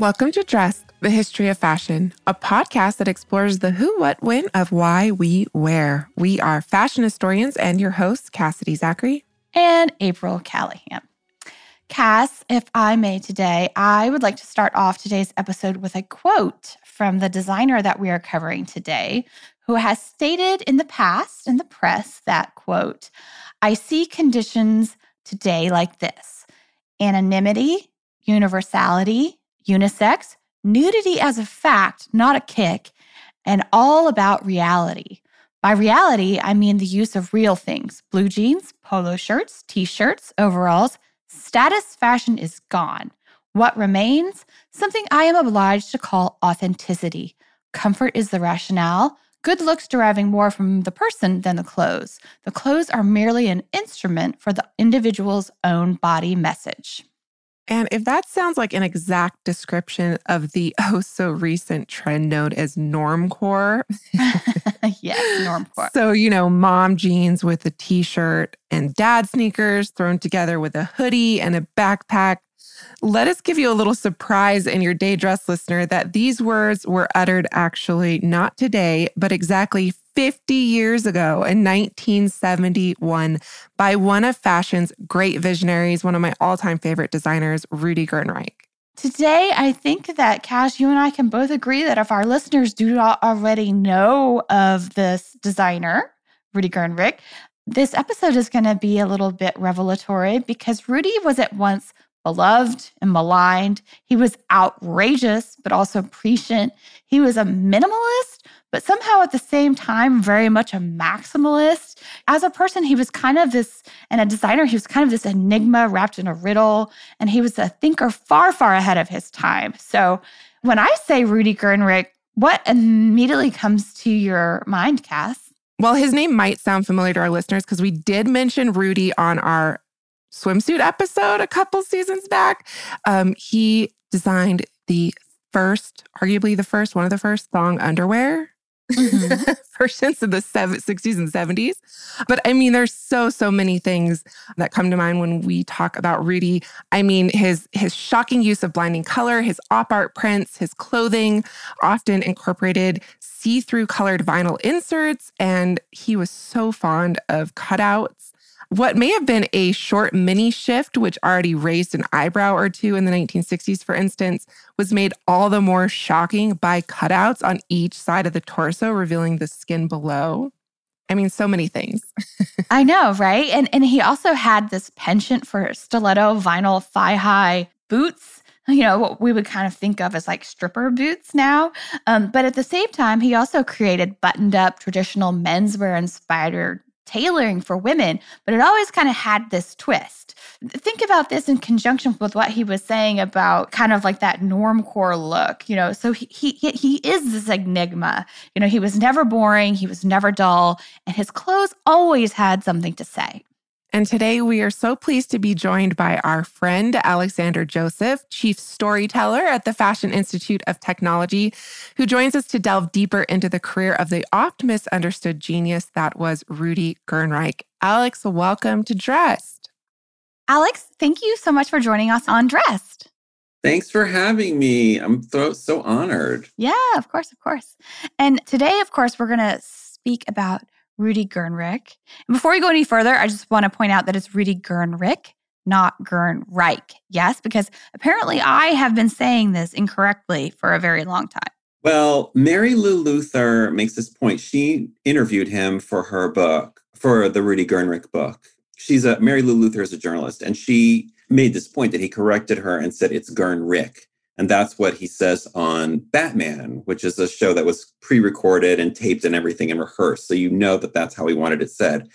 Welcome to Dressed, the History of Fashion, a podcast that explores the who, what, when of why we wear. We are fashion historians and your hosts, Cassidy Zachary and April Callahan. Cass, if I may today, I would like to start off today's episode with a quote from the designer that we are covering today, who has stated in the past in the press that, quote, I see conditions today like this anonymity, universality, unisex, nudity as a fact, not a kick, and all about reality. By reality, I mean the use of real things blue jeans, polo shirts, t shirts, overalls. Status fashion is gone. What remains? Something I am obliged to call authenticity. Comfort is the rationale, good looks deriving more from the person than the clothes. The clothes are merely an instrument for the individual's own body message. And if that sounds like an exact description of the oh so recent trend known as normcore. yes, normcore. So, you know, mom jeans with a t shirt and dad sneakers thrown together with a hoodie and a backpack let us give you a little surprise in your day dress listener that these words were uttered actually not today, but exactly 50 years ago in 1971 by one of fashion's great visionaries, one of my all time favorite designers, Rudi Gernreich. Today, I think that Cass, you and I can both agree that if our listeners do not already know of this designer, Rudi Gernreich, this episode is going to be a little bit revelatory because Rudi was at once beloved and maligned. He was outrageous, but also prescient. He was a minimalist, but somehow at the same time, very much a maximalist. As a person, he was kind of this, and a designer, he was kind of this enigma wrapped in a riddle. And he was a thinker far, far ahead of his time. So when I say Rudi Gernreich, what immediately comes to your mind, Cass? Well, his name might sound familiar to our listeners because we did mention Rudi on our swimsuit episode a couple seasons back. Um, he designed the first, arguably the first, one of the first thong underwear mm-hmm. versions of the 60s and 70s. But I mean, there's so, so many things that come to mind when we talk about Rudi. I mean, his his shocking use of blinding color, his op art prints, his clothing often incorporated see-through colored vinyl inserts, and he was so fond of cutouts what may have been a short mini shift, which already raised an eyebrow or two in the 1960s, for instance, was made all the more shocking by cutouts on each side of the torso, revealing the skin below. I mean, so many things. I know, right? And and he also had this penchant for stiletto vinyl thigh high boots. You know what we would kind of think of as like stripper boots now, um, but at the same time, he also created buttoned up traditional menswear inspired tailoring for women, but it always kind of had this twist. Think about this in conjunction with what he was saying about kind of like that normcore look, you know. So he he he is this enigma. You know, he was never boring, he was never dull, and his clothes always had something to say. And today we are so pleased to be joined by our friend Alexander Joseph, Chief Storyteller at the Fashion Institute of Technology, who joins us to delve deeper into the career of the oft misunderstood genius that was Rudi Gernreich. Alex, welcome to Dressed. Alex, thank you so much for joining us on Dressed. Thanks for having me. I'm so, so honored. Yeah, of course, of course. And today, of course, we're going to speak about Rudi Gernreich. And before we go any further, I just want to point out that it's Rudi Gernreich, not Gernreich. Yes, because apparently I have been saying this incorrectly for a very long time. Well, Mary Lou Luther makes this point. She interviewed him for her book, for the Rudi Gernreich book. She's a Mary Lou Luther is a journalist, and she made this point that he corrected her and said it's Gernreich. And that's what he says on Batman, which is a show that was pre recorded and taped and everything and rehearsed. So you know that that's how he wanted it said.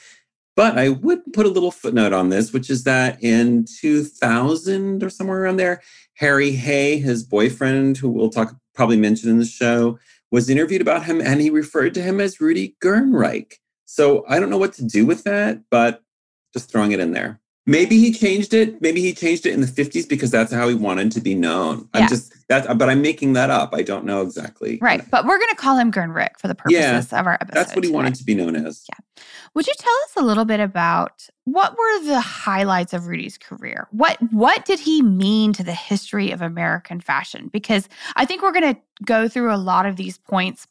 But I would put a little footnote on this, which is that in 2000 or somewhere around there, Harry Hay, his boyfriend, who we'll talk probably mention in the show, was interviewed about him and he referred to him as Rudi Gernreich. So I don't know what to do with that, but just throwing it in there. Maybe he changed it. Maybe he changed it in the 50s because that's how he wanted to be known. Yeah. I'm just that, but I'm making that up. I don't know exactly. Right. But we're going to call him Gernrich for the purposes of our episode. That's what he today. wanted to be known as. Yeah. Would you tell us a little bit about what were the highlights of Rudi's career? What what did he mean to the history of American fashion? Because I think we're going to go through a lot of these points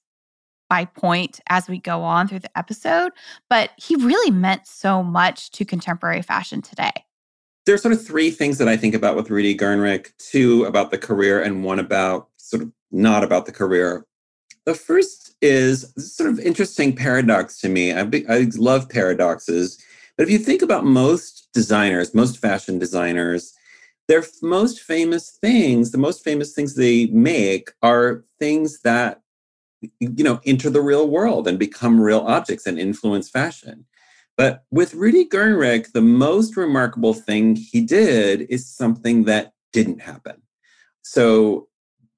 by point as we go on through the episode, but he really meant so much to contemporary fashion today. There's sort of three things that I think about with Rudi Gernreich, two about the career and one about sort of not about the career. The first is sort of interesting paradox to me. I, I love paradoxes, but if you think about most designers, most fashion designers, their most famous things, the most famous things they make are things that you know enter the real world and become real objects and influence fashion. But with Rudi Gernreich, the most remarkable thing he did is something that didn't happen. So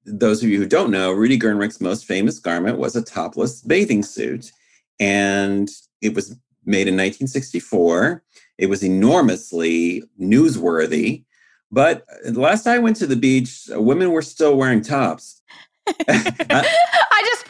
those of you who don't know, Rudi Gernreich's most famous garment was a topless bathing suit. And it was made in 1964. It was enormously newsworthy. But uh, last I went to the beach, women were still wearing tops. I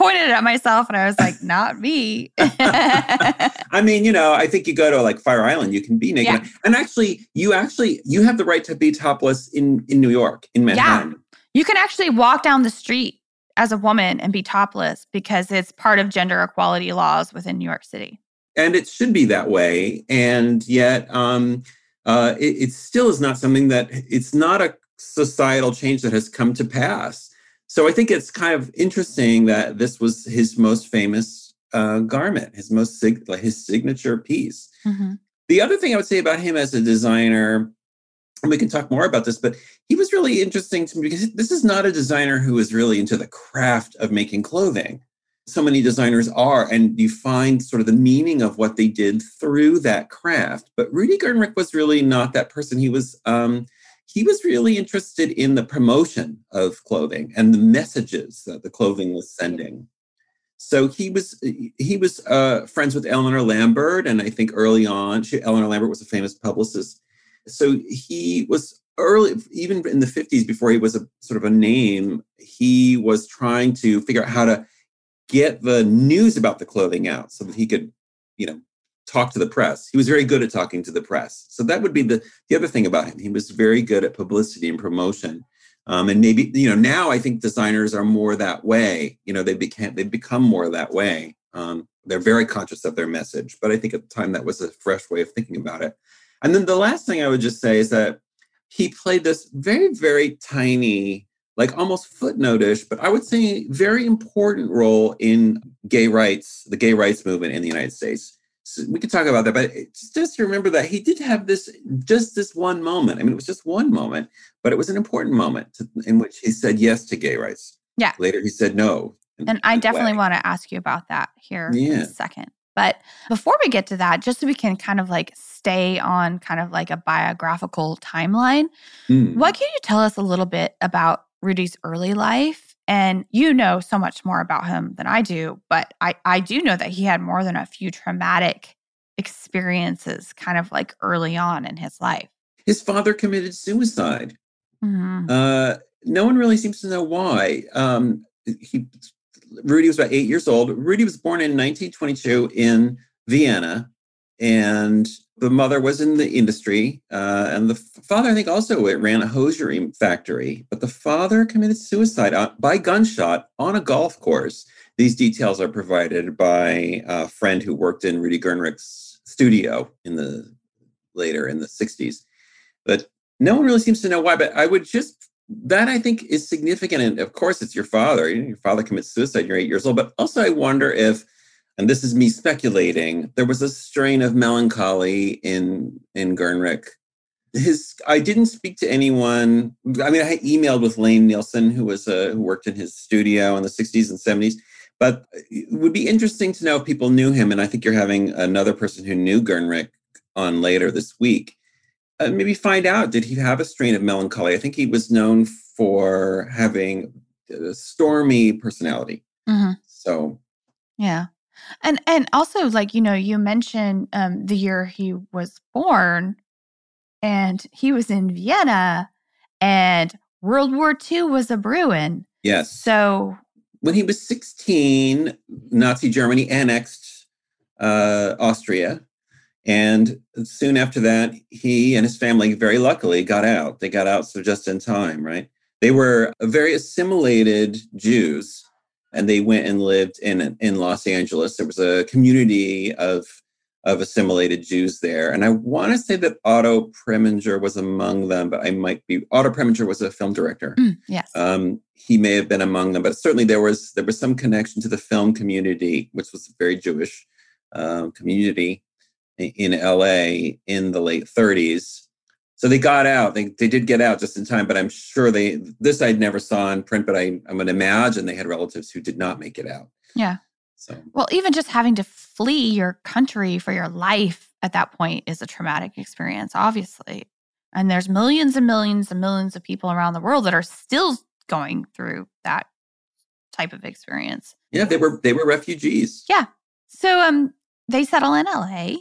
pointed at myself and I was like, not me. I mean, you know, I think you go to like Fire Island, you can be naked. And actually, you actually you have the right to be topless in in New York, in Manhattan. you can actually walk down the street as a woman and be topless because it's part of gender equality laws within New York City. and it should be that way and yet um, uh, it, it still is not something that it's not a societal change that has come to pass so i think it's kind of interesting that this was his most famous uh, garment his most sig- like his signature piece the other thing i would say about him as a designer and we can talk more about this but he was really interesting to me because this is not a designer who is really into the craft of making clothing so many designers are, and you find sort of the meaning of what they did through that craft. But Rudi Gernreich was really not that person. He was um, he was really interested in the promotion of clothing and the messages that the clothing was sending. So he was he was uh, friends with Eleanor Lambert, and I think early on, she, Eleanor Lambert was a famous publicist. So he was early, even in the fifties, before he was a sort of a name. He was trying to figure out how to get the news about the clothing out so that he could, you know, talk to the press. He was very good at talking to the press. So that would be the the other thing about him. He was very good at publicity and promotion. Um, and maybe you know now I think designers are more that way. You know they became they become more that way. Um, they're very conscious of their message. But I think at the time that was a fresh way of thinking about it. And then the last thing I would just say is that he played this very very tiny like almost footnotish, but I would say very important role in gay rights, the gay rights movement in the United States. So we could talk about that, but just, remember that he did have this, just this one moment. I mean, it was just one moment, but it was an important moment to, in which he said yes to gay rights. Yeah. Later, he said no. And I definitely way. want to ask you about that here in a second. But before we get to that, just so we can kind of like stay on kind of like a biographical timeline, Hmm. what can you tell us a little bit about Rudi's early life? And you know so much more about him than I do, but I, I do know that he had more than a few traumatic experiences kind of like early on in his life. His father committed suicide. Mhm. Uh, no one really seems to know why. Um, he, Rudi was about eight years old. Rudi was born in 1922 in Vienna, and the mother was in the industry, uh, and the father, I think, also ran a hosiery factory. But the father committed suicide by gunshot on a golf course. These details are provided by a friend who worked in Rudi Gernreich's studio in the later in the 60s. But no one really seems to know why. But I would just that I think is significant. And of course, it's your father. Your father commits suicide. You're eight years old. But also, I wonder if, and this is me speculating, there was a strain of melancholy in in Gernreich. His, I didn't speak to anyone. I mean, I emailed with Lane Nielsen, who was uh, who worked in his studio in the '60s and '70s. But it would be interesting to know if people knew him. And I think you're having another person who knew Gernreich on later this week. Uh, maybe find out did he have a strain of melancholy? I think he was known for having a stormy personality. Mhm. So Yeah. And and also like, you know, you mentioned um the year he was born and he was in Vienna and World War II was a brewing. yes, So when he was 16, Nazi Germany annexed uh, Austria. And soon after that, he and his family very luckily got out. They got out so just in time, right? They were very assimilated Jews and they went and lived in in Los Angeles. There was a community of of assimilated Jews there. And I want to say that Otto Preminger was among them, but I might be Otto Preminger was a film director mm, yes. um, he may have been among them, but certainly there was there was some connection to the film community, which was a very Jewish um, community i- in LA in the late 30s. So they got out. They they did get out just in time, but I'm sure they this I'd never saw in print, but I I'm gonna imagine they had relatives who did not make it out. Yeah. So Well, even just having to flee your country for your life at that point is a traumatic experience, obviously. And there's millions and millions and millions of people around the world that are still going through that type of experience. yeah, they were they were refugees. Yeah. So um they settle in LA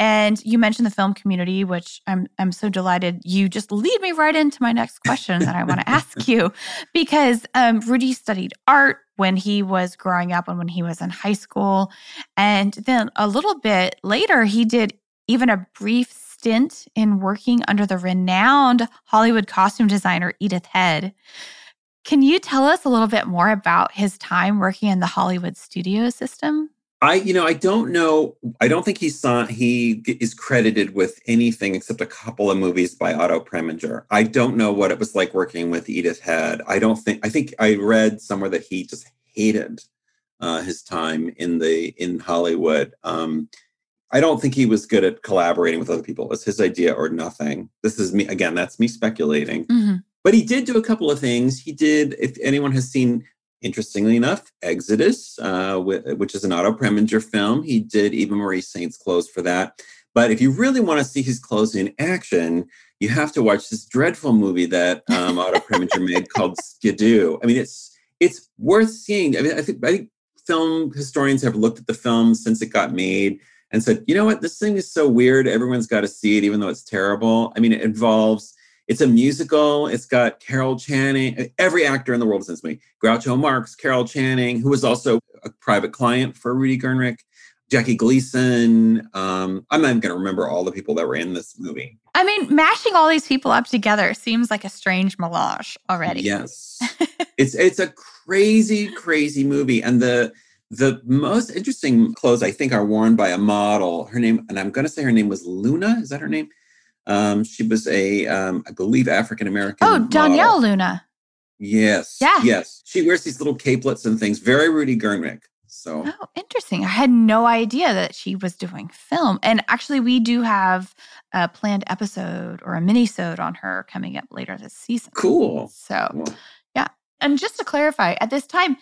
and you mentioned the film community which I'm I'm so delighted you just lead me right into my next question that I want to ask you because um Rudi studied art when he was growing up and when he was in high school and then a little bit later he did even a brief stint in working under the renowned Hollywood costume designer Edith Head. Can you tell us a little bit more about his time working in the Hollywood studio system? I, you know, I don't know. I don't think he saw he is credited with anything except a couple of movies by Otto Preminger. I don't know what it was like working with Edith Head. I don't think. I think I read somewhere that he just hated uh, his time in the in Hollywood. Um, I don't think he was good at collaborating with other people. It was his idea or nothing. This is me again. That's me speculating. Mhm. But he did do a couple of things. He did, if anyone has seen, interestingly enough, Exodus, uh, which is an Otto Preminger film. He did Eva Marie Saint's clothes for that. But if you really want to see his clothes in action, you have to watch this dreadful movie that um, Otto Preminger made called Skidoo. I mean, it's it's worth seeing. I mean, I think I think film historians have looked at the film since it got made and said, you know what, this thing is so weird. Everyone's got to see it, even though it's terrible. I mean, it involves it's a musical. It's got Carol Channing. Every actor in the world is in this movie. Groucho Marx, Carol Channing, who was also a private client for Rudi Gernrich, Jackie Gleason. Um, I'm not even going to remember all the people that were in this movie. I mean, mashing all these people up together seems like a strange melange already. Yes, it's it's a crazy, crazy movie, and the the most interesting clothes I think are worn by a model. Her name, and I'm going to say her name was Luna. Is that her name? Um, she was a, um, I believe, African American. Oh, Donyale Luna. Yes. Yeah. Yes. She wears these little capelets and things. Very Rudi Gernrich. So Oh, interesting. I had no idea that she was doing film. And actually, we do have a planned episode or a mini-sode on her coming up later this season. cool. So, Cool. and just to clarify, at this time,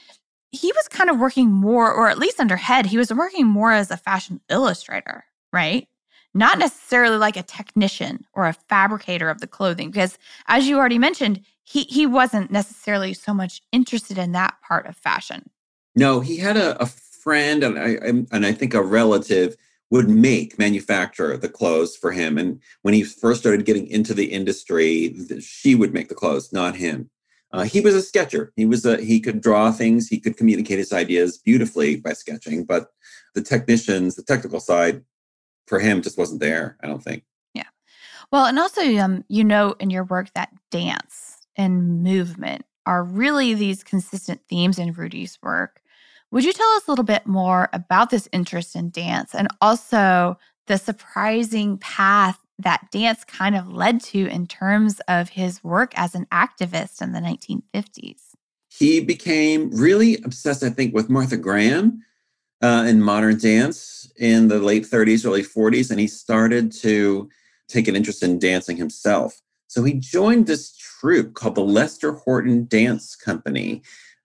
he was kind of working more, or at least under head, he was working more as a fashion illustrator, right? Not necessarily like a technician or a fabricator of the clothing, because as you already mentioned, he he wasn't necessarily so much interested in that part of fashion. No, he had a, a friend and I and I think a relative would make manufacture the clothes for him. And when he first started getting into the industry, she would make the clothes, not him. Uh, he was a sketcher. He was a he could draw things. He could communicate his ideas beautifully by sketching. But the technicians, the technical side, for him just wasn't there. I don't think. Yeah. Well, and also, um, you know, in your work that dance and movement are really these consistent themes in Rudi's work. Would you tell us a little bit more about this interest in dance and also the surprising path that dance kind of led to in terms of his work as an activist in the 1950s? he became really obsessed, I think, with Martha Graham uh, in modern dance in the late 30s, early 40s, and he started to take an interest in dancing himself. So he joined this troupe called the Lester Horton Dance Company,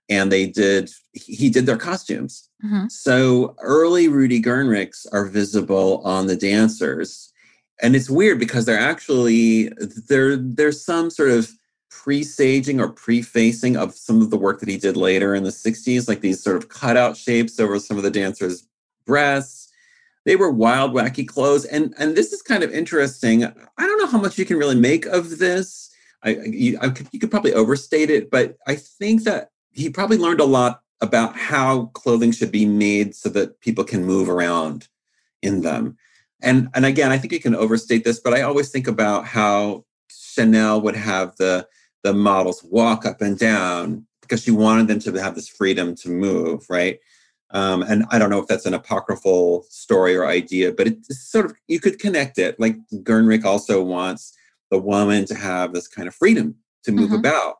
and they did he did their costumes. Mhm. So early Rudi Gernrichs are visible on the dancers. and it's weird because they're actually there there's some sort of presaging or prefacing of some of the work that he did later in the 60s like these sort of cutout shapes over some of the dancers breasts. They were wild wacky clothes. And and this is kind of interesting. I don't know how much you can really make of this. I you, I could, you could probably overstate it but i think that he probably learned a lot about how clothing should be made so that people can move around in them. And and again, I think you can overstate this, but I always think about how Chanel would have the the models walk up and down because she wanted them to have this freedom to move, right? Um, and I don't know if that's an apocryphal story or idea, but it's sort of you could connect it. Like Gernreich also wants the woman to have this kind of freedom to move mm-hmm. about.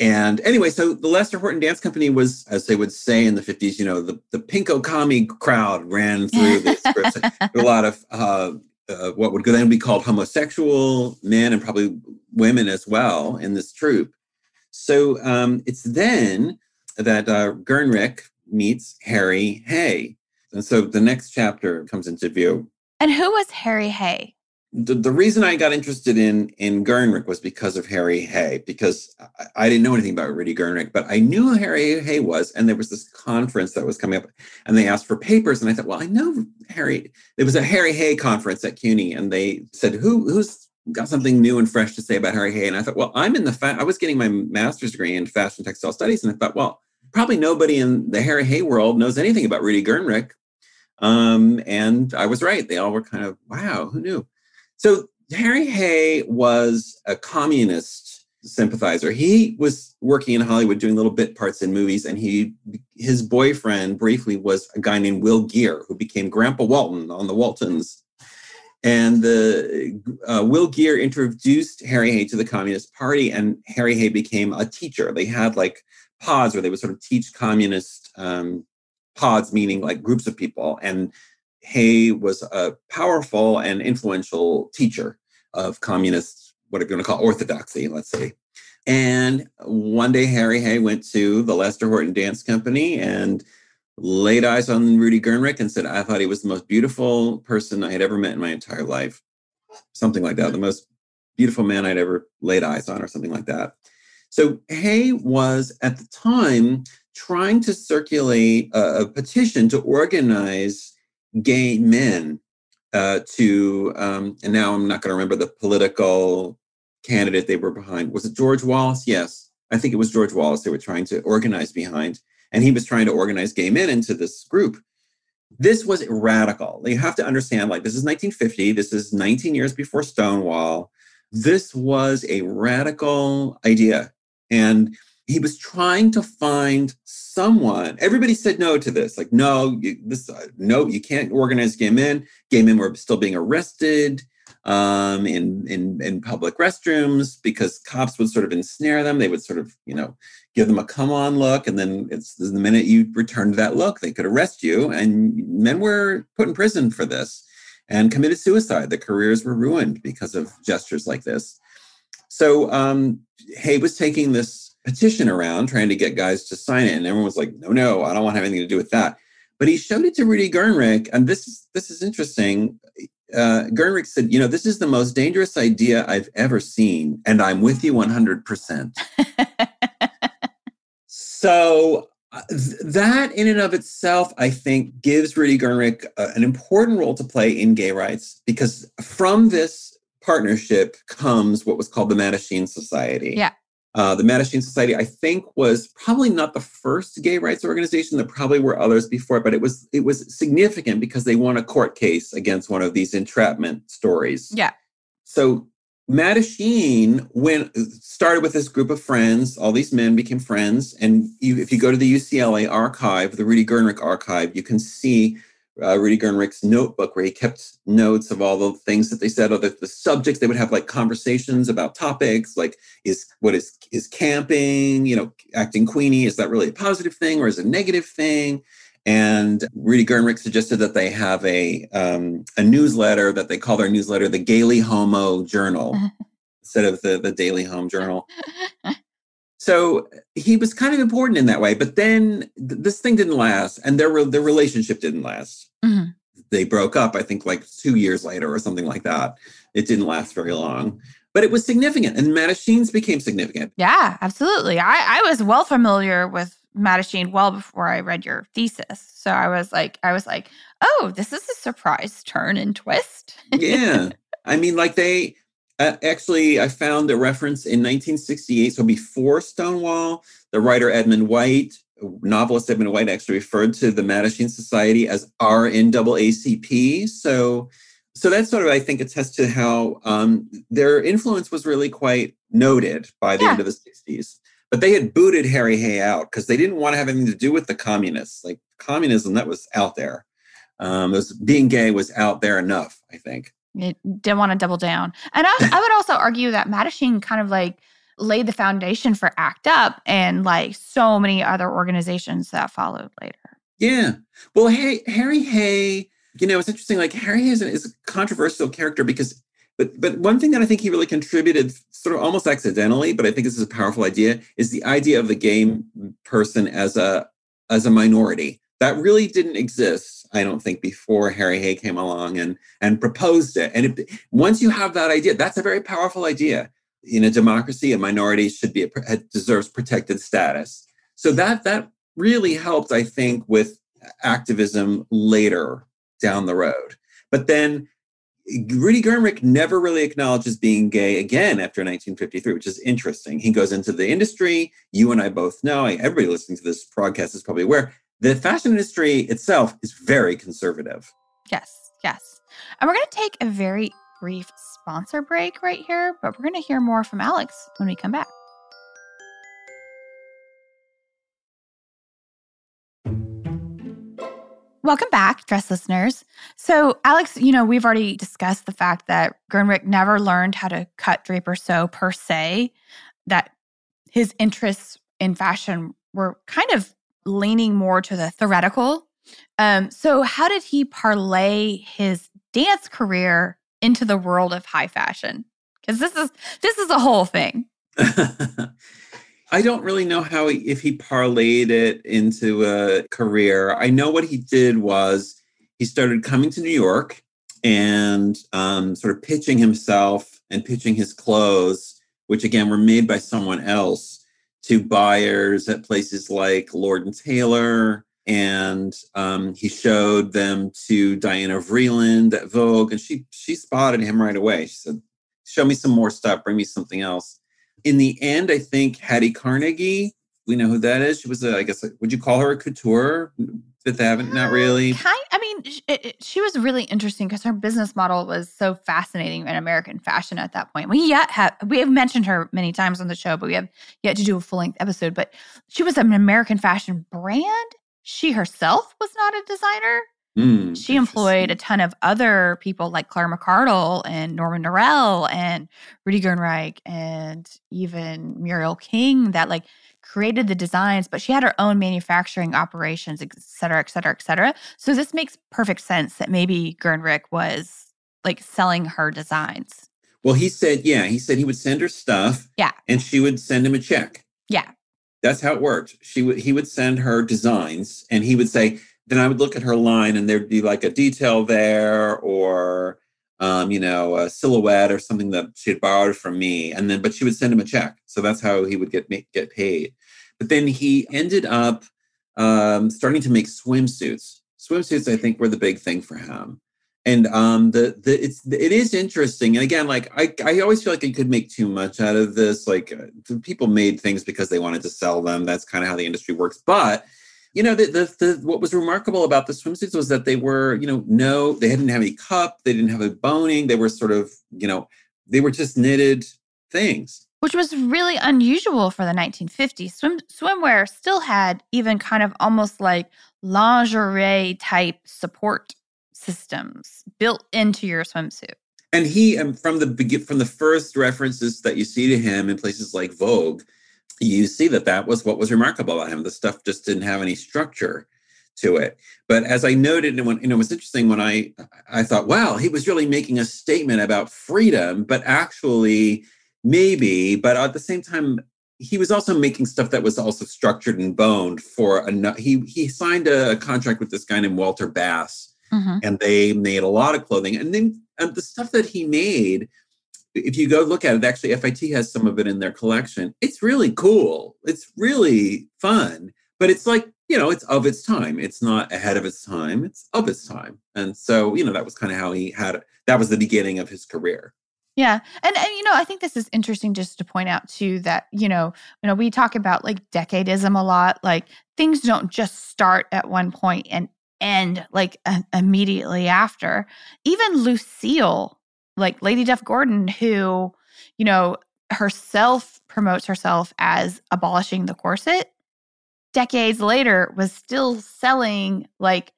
And anyway, so the Lester Horton Dance Company was, as they would say in the 50s, you know, the, the pinko commie crowd ran through the scripts. a lot of uh, uh, what would then be called homosexual men and probably women as well in this troupe. So um, it's then that uh, meets Harry Hay. And so the next chapter comes into view. And who was Harry Hay? The, the reason I got interested in in Gernreich was because of Harry Hay, because I, I, didn't know anything about Rudi Gernreich, but I knew who Harry Hay was, and there was this conference that was coming up, and they asked for papers, and I thought, well, I know Harry. There was a Harry Hay conference at CUNY, and they said, who who's got something new and fresh to say about Harry Hay? And I thought, well, I'm in the fa- I was getting my master's degree in fashion textile studies, and I thought, well, probably nobody in the Harry Hay world knows anything about Rudi Gernreich. Um, and I was right. They all were kind of, wow, who knew? So Harry Hay was a communist sympathizer. He was working in Hollywood doing little bit parts in movies, and he his boyfriend briefly was a guy named Will Geer, who became Grandpa Walton on the Waltons. And the uh, Will Geer introduced Harry Hay to the Communist Party, and Harry Hay became a teacher. They had like pods where they would sort of teach communist um, pods, meaning like groups of people, and Hay was a powerful and influential teacher of communist, what are you going to call orthodoxy, let's say. And one day, Harry Hay went to the Lester Horton Dance Company and laid eyes on Rudi Gernreich and said, I thought he was the most beautiful person I had ever met in my entire life. Something like that. The most beautiful man I'd ever laid eyes on, or something like that. So Hay was at the time trying to circulate a, a petition to organize gay men uh, to, um, and now I'm not going to remember the political candidate they were behind. Was it George Wallace? Yes, I think it was George Wallace they were trying to organize behind. And he was trying to organize gay men into this group. This was radical. You have to understand, like, this is 1950. This is 19 years before Stonewall. This was a radical idea. And he was trying to find someone. Everybody said no to this. Like, no, you, this, uh, no, you can't organize gay men. Gay men were still being arrested um, in in in public restrooms because cops would sort of ensnare them. They would sort of, you know, give them a come on look, and then it's the minute you returned that look, they could arrest you. And men were put in prison for this and committed suicide. Their careers were ruined because of gestures like this. So um, Hay was taking this petition around trying to get guys to sign it, and everyone was like, "No, no, I don't want to have anything to do with that." But he showed it to Rudi Gernreich, and this is this is interesting. Uh, Gernreich said, "You know, this is the most dangerous idea I've ever seen, and I'm with you 100." percent So uh, that, in and of itself, I think, gives Rudi Gernreich uh, an important role to play in gay rights because from this partnership comes what was called the Mattachine Society. Yeah. Uh, the Mattachine Society, I think, was probably not the first gay rights organization. There probably were others before, but it was it was significant because they won a court case against one of these entrapment stories. Yeah. So Mattachine went started with this group of friends. All these men became friends, and you, if you go to the UCLA archive, the Rudi Gernreich archive, you can see uh, Rudi Gernreich's notebook where he kept notes of all the things that they said, or the, the subjects. They would have like conversations about topics like is what is is camping, you know, acting queenie, is that really a positive thing or is it a negative thing? And Rudi Gernreich suggested that they have a um, a newsletter that they call their newsletter the Gaily Homo Journal instead of the the Daily Home Journal. So he was kind of important in that way. But then th- this thing didn't last, and their re- their relationship didn't last. Mm-hmm. they broke up, I think like two years later or something like that. It didn't last very long. But it was significant, and Mattachines became significant. Yeah, absolutely. I, I was well familiar with Mattachine well before I read your thesis. So I was like, I was like, oh, this is a surprise turn and twist. yeah. I mean, like they actually, I found a reference in 1968. So before Stonewall, the writer Edmund White, novelist Edmund White, actually referred to the Mattachine Society as our NAACP. So, so that sort of, I think, attests to how um, their influence was really quite noted by the yeah. end of the 60s. But they had booted Harry Hay out because they didn't want to have anything to do with the communists. Like communism, that was out there. Um, was being gay was out there enough, I think. It didn't want to double down. And I, I would also argue that Mattachine kind of like laid the foundation for ACT UP and like so many other organizations that followed later. Yeah. Well, hey, Harry Hay, you know, it's interesting. Like Harry Hay is a, is a controversial character because, but but one thing that I think he really contributed, sort of almost accidentally, but I think this is a powerful idea, is the idea of the gay person as a as a minority that really didn't exist i don't think before harry hay came along and and proposed it. And it, once you have that idea that's a very powerful idea. In a democracy a minority should be a, deserves protected status. So that that really helped i think with activism later down the road. But then Rudi Gernreich never really acknowledges being gay again after 1953, which is interesting. He goes into the industry. You and I both know, everybody listening to this broadcast is probably aware, the fashion industry itself is very conservative. Yes, yes. And we're going to take a very brief sponsor break right here, but we're going to hear more from Alex when we come back. Welcome back, dress listeners. So, Alex, you know, we've already discussed the fact that Gernreich never learned how to cut, drape, or sew per se, that his interests in fashion were kind of leaning more to the theoretical. Um, so, how did he parlay his dance career into the world of high fashion? Because this is this is a whole thing. I don't really know how he, if he parlayed it into a career. I know what he did was he started coming to New York and um, sort of pitching himself and pitching his clothes, which again were made by someone else to buyers at places like Lord and Taylor. And um, he showed them to Diana Vreeland at Vogue, and she she spotted him right away. She said, "Show me some more stuff. Bring me something else." In the end, I think Hattie Carnegie. We know who that is. She was, a, I guess, would you call her a couture? Fifth Avenue? Not really. Kind, I it, it, she was really interesting because her business model was so fascinating in American fashion at that point. We yet have we have mentioned her many times on the show, but we have yet to do a full length episode. But she was an American fashion brand. She herself was not a designer. Mm, she employed a ton of other people like Claire McCardell and Norman Norell and Rudi Gernreich and even Muriel King that like created the designs, but she had her own manufacturing operations, et cetera, et cetera, et cetera. So this makes perfect sense that maybe Gernreich was like selling her designs. Well, he said, yeah, he said he would send her stuff. Yeah. And she would send him a check. Yeah. That's how it worked. She would he would send her designs and he would say, then I would look at her line and there'd be like a detail there or um, you know, a silhouette or something that she had borrowed from me, and then but she would send him a check, so that's how he would get get paid. But then he ended up um, starting to make swimsuits. Swimsuits, I think, were the big thing for him. And um, the the it's it is interesting. And again, like I I always feel like I could make too much out of this. Like uh, people made things because they wanted to sell them. That's kind of how the industry works. But you know, the, the, the, what was remarkable about the swimsuits was that they were, you know, no, they didn't have any cup, they didn't have a boning, they were sort of, you know, they were just knitted things. Which was really unusual for the 1950s. Swim, swimwear still had even kind of almost like lingerie type support systems built into your swimsuit. And he, um, from the from the first references that you see to him in places like Vogue, you see that that was what was remarkable about him. The stuff just didn't have any structure to it. But as I noted, and when you know, it was interesting when I I thought, wow, he was really making a statement about freedom, but actually maybe, but at the same time, he was also making stuff that was also structured and boned for a he he signed a contract with this guy named Walter Bass Mhm. and they made a lot of clothing. And then and the stuff that he made, if you go look at it, actually FIT has some of it in their collection. It's really cool. It's really fun, but it's like you know, it's of its time. It's not ahead of its time. It's of its time. And so you know, that was kind of how he had it. That was the beginning of his career. Yeah. And, and you know, I think this is interesting just to point out too that, you know, you know, we talk about like decadism a lot. Like things don't just start at one point and end like uh, immediately after. Even Lucile, like Lady Duff Gordon, who, you know, herself promotes herself as abolishing the corset, decades later was still selling like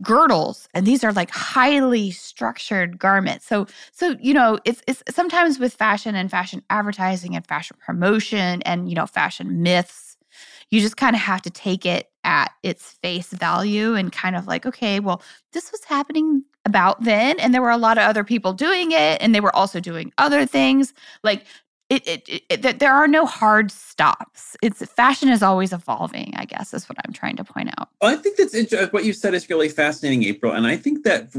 girdles and these are like highly structured garments. So so you know it's it's sometimes with fashion and fashion advertising and fashion promotion and you know fashion myths you just kind of have to take it at its face value and kind of like okay well this was happening about then and there were a lot of other people doing it and they were also doing other things like it, it, it, it there are no hard stops. It's fashion is always evolving i guess is what i'm trying to point out. Well, I think that's what you said is really fascinating, April, and I think that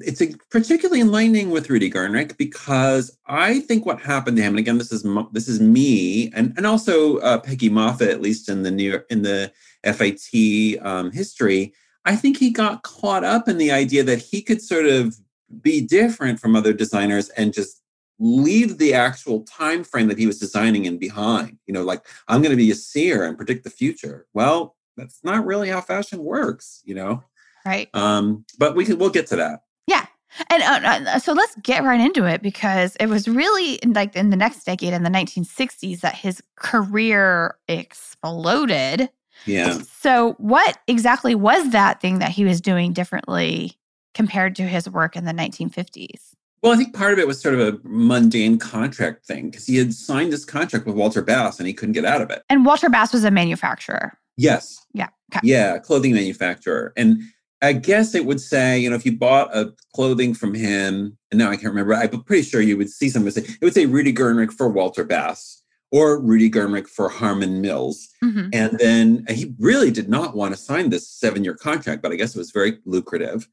it's particularly enlightening with Rudi Gernrich because I think what happened to him, and again, this is this is me, and and also uh, Peggy Moffitt, at least in the new York, in the FIT um, history, I think he got caught up in the idea that he could sort of be different from other designers and just leave the actual time frame that he was designing in behind. You know, like I'm going to be a seer and predict the future. Well, that's not really how fashion works, you know. right Um, but we can we'll get to that. Yeah. And uh, uh, so let's get right into it because it was really like in the next decade, in the 1960s, that his career exploded. Yeah. So, what exactly was that thing that he was doing differently compared to his work in the 1950s? Well, I think part of it was sort of a mundane contract thing because he had signed this contract with Walter Bass and he couldn't get out of it. And Walter Bass was a manufacturer. Yes. Yeah. Okay. Yeah, clothing manufacturer. And I guess it would say, you know, if you bought a clothing from him, and now I can't remember, I'm pretty sure you would see something say, it would say Rudi Gernrich for Walter Bass or Rudi Gernrich for Harmon Mills. Mhm. And then he really did not want to sign this seven year contract, but I guess it was very lucrative.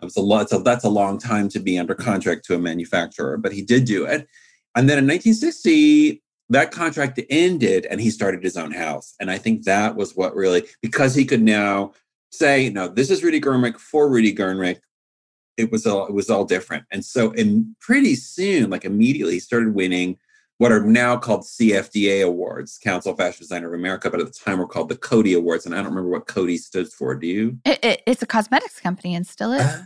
It was a lot, so that's a long time to be under contract to a manufacturer, but he did do it. And then in 1960, that contract ended and he started his own house. And I think that was what really, because he could now say, no, this is Rudi Gernrich for Rudi Gernrich. It was all it was all different. And so and pretty soon, like immediately, he started winning what are now called CFDA awards, Council of Fashion Designer of America, but at the time were called the Coty Awards. And I don't remember what Coty stood for. Do you? It, it- it's a cosmetics company and still is. Uh,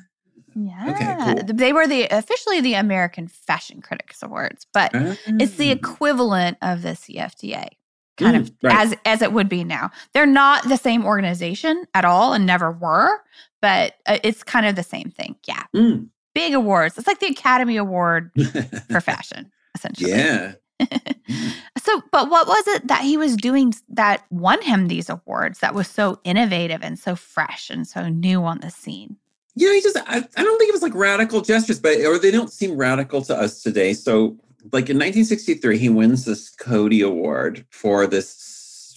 yeah. cool. They were the officially the American Fashion Critics Awards, but it's the equivalent of the CFDA kind of Mm, right. as as it would be now they're not the same organization at all and never were but uh, it's kind of the same thing yeah Mm. big awards it's like the academy award for fashion essentially yeah. Mm-hmm. so but what was it that he was doing that won him these awards that was so innovative and so fresh and so new on the scene Yeah, he just I, I don't think it was like radical gestures, but or they don't seem radical to us today. So like in 1963, he wins this Coty Award for this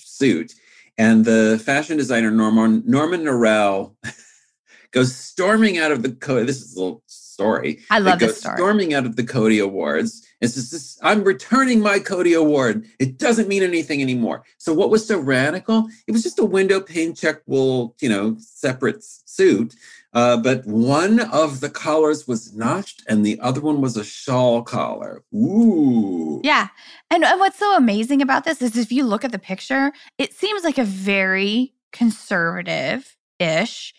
suit. And the fashion designer Norman Norman Norell goes storming out of the Coty. This is a little story. i love this story storming out of the Coty Awards. It says, this, I'm returning my Coty Award. It doesn't mean anything anymore. So what was so radical? It was just a window pane check wool, you know, separate suit. Uh, but one of the collars was notched and the other one was a shawl collar. Ooh. Yeah. And, and what's so amazing about this is if you look at the picture, it seems like a very conservative ish,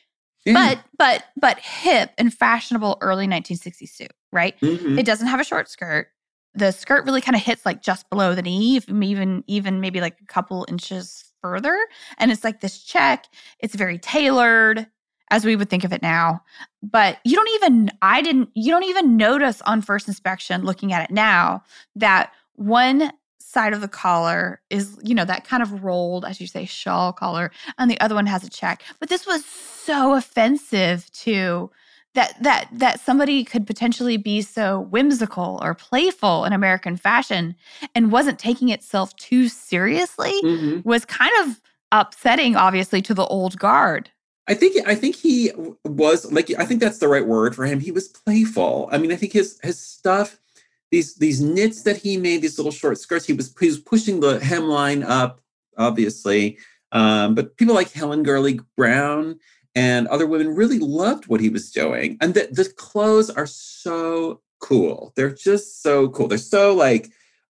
Yeah. but but but hip and fashionable early 1960s suit, right? Mhm. It doesn't have a short skirt. The skirt really kind of hits like just below the knee, even even maybe like a couple inches further. And it's like this check. It's very tailored as we would think of it now. But you don't even I didn't you don't even notice on first inspection looking at it now that one side of the collar is, you know, that kind of rolled, as you say, shawl collar, and the other one has a check. But this was so offensive to that that that somebody could potentially be so whimsical or playful in American fashion and wasn't taking itself too seriously Mhm. was kind of upsetting, obviously, to the old guard. I think I think he was like I think that's the right word for him. He was playful. I mean, I think his his stuff, these these knits that he made, these little short skirts, he was he was pushing the hemline up, obviously. Um, but people like Helen Gurley Brown and other women really loved what he was doing. And the, the clothes are so cool. They're just so cool. They're so like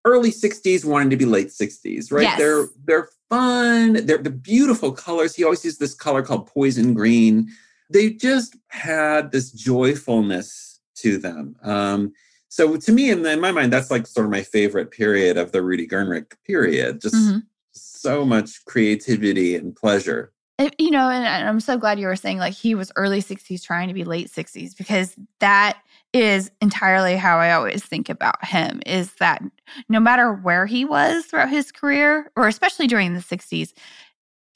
early 60s wanting to be late 60s, right? Yes. They're they're fun. They're the beautiful colors. He always used this color called poison green. They just had this joyfulness to them. Um, so to me, in, in my mind, that's like sort of my favorite period of the Rudi Gernreich period. Just Mhm. so much creativity and pleasure. You know, and I'm so glad you were saying like he was early 60s trying to be late 60s because that is entirely how I always think about him is that no matter where he was throughout his career, or especially during the 60s,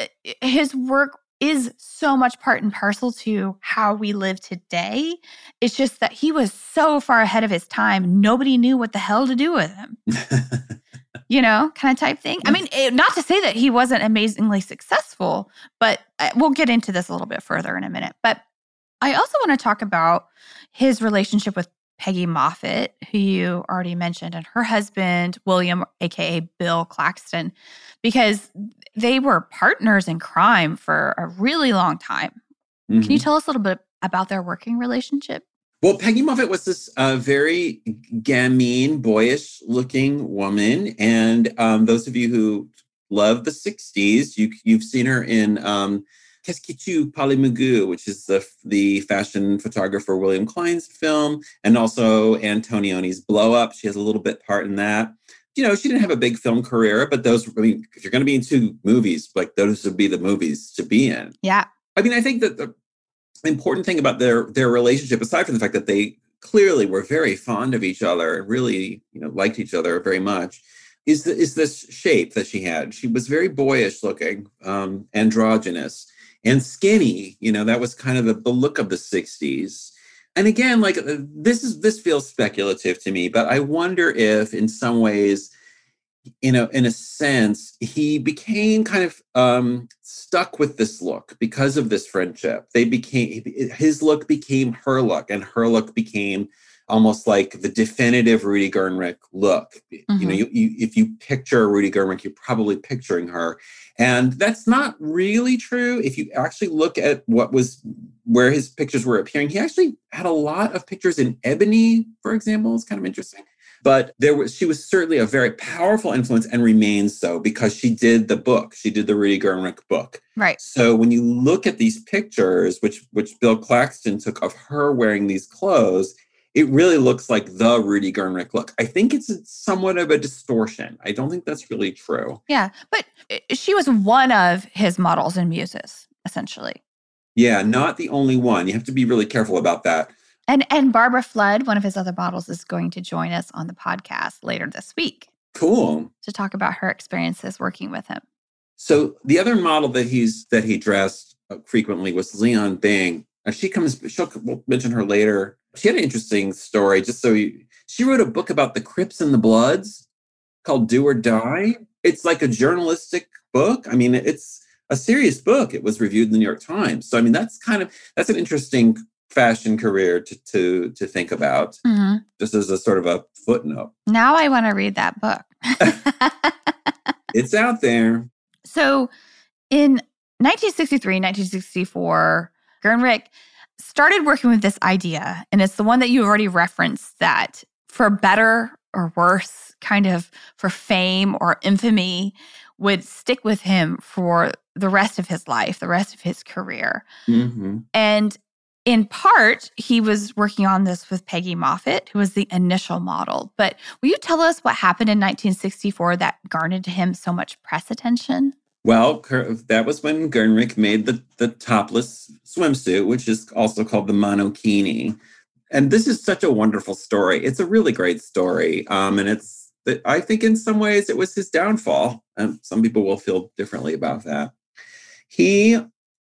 i- i- his work is so much part and parcel to how we live today. It's just that he was so far ahead of his time, nobody knew what the hell to do with him you know, kind of type thing. I mean, it, not to say that he wasn't amazingly successful, but uh, we'll get into this a little bit further in a minute. But I also want to talk about his relationship with Peggy Moffitt, who you already mentioned, and her husband, William, AKA Bill Claxton, because they were partners in crime for a really long time. Can you Mhm. tell us a little bit about their working relationship? Well, Peggy Moffitt was this uh, very gamine, boyish looking woman. And um, those of you who love the 60s, you, you've seen her in um, Qu'est-ce que tu parles Mugu, which is the, the fashion photographer William Klein's film, and also Antonioni's Blow Up. She has a little bit part in that. You know, she didn't have a big film career, but those, I mean, if you're going to be in two movies, like those would be the movies to be in. Yeah. I mean, I think that the important thing about their their relationship, aside from the fact that they clearly were very fond of each other and really, you know, liked each other very much, is the, is this shape that she had. She was very boyish looking, um, androgynous, and skinny. You know, that was kind of the, the look of the '60s. And again, like uh, this is this feels speculative to me, but I wonder if, in some ways, you know, in a sense, he became kind of um, stuck with this look because of this friendship. They became his look became her look, and her look became almost like the definitive Rudi Gernreich look. You know, Mhm. you, you if you picture Rudi Gernreich, you're probably picturing her, and that's not really true. If you actually look at what was where his pictures were appearing, he actually had a lot of pictures in ebony, for example. It's kind of interesting but there was she was certainly a very powerful influence and remains so because she did the book she did the rudi gernreich book Right. so when you look at these pictures which which bill claxton took of her wearing these clothes it really looks like the rudi gernreich look i think it's somewhat of a distortion i don't think that's really true Yeah. But uh, she was one of his models and muses, essentially. yeah not the only one you have to be really careful about that And and Barbara Flood, one of his other models, is going to join us on the podcast later this week cool to talk about her experiences working with him. So the other model that he's that he dressed uh, frequently was Leon Bing. And she comes. She'll we'll mention her later. She had an interesting story. Just so you, she wrote a book about the Crips and the Bloods called "Do or Die." It's like a journalistic book. I mean, it's a serious book. It was reviewed in the New York Times. So I mean, that's kind of that's an interesting fashion career to to to think about. Just as a sort of a footnote, Now I want to read that book. it's out there. so in 1963, 1964, Gernreich started working with this idea, and it's the one that you already referenced that for better or worse, kind of for fame or infamy, would stick with him for the rest of his life, the rest of his career. Mhm. And in part, he was working on this with Peggy Moffitt, who was the initial model. But will you tell us what happened in 1964 that garnered him so much press attention? Well, that was when Gernreich made the, the topless swimsuit, which is also called the monokini. And this is such a wonderful story. It's a really great story. Um, and it's, I think in some ways it was his downfall. And some people will feel differently about that. He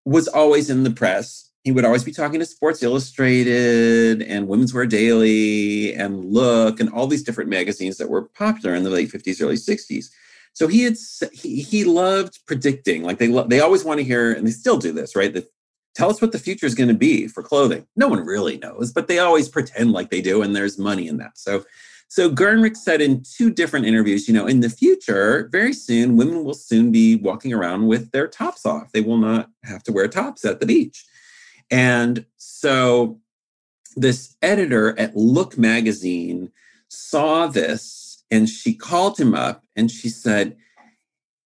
was always in the press. He would always be talking to Sports Illustrated and Women's Wear Daily and Look and all these different magazines that were popular in the late 50s, early 60s. So he had he, he loved predicting. Like they lo- they always want to hear, and they still do this, right? The tell us what the future is going to be for clothing. No one really knows, but they always pretend like they do, and there's money in that. So, so Gernreich said in two different interviews, you know, in the future, very soon, women will soon be walking around with their tops off. They will not have to wear tops at the beach. And so this editor at Look magazine saw this and she called him up and she said,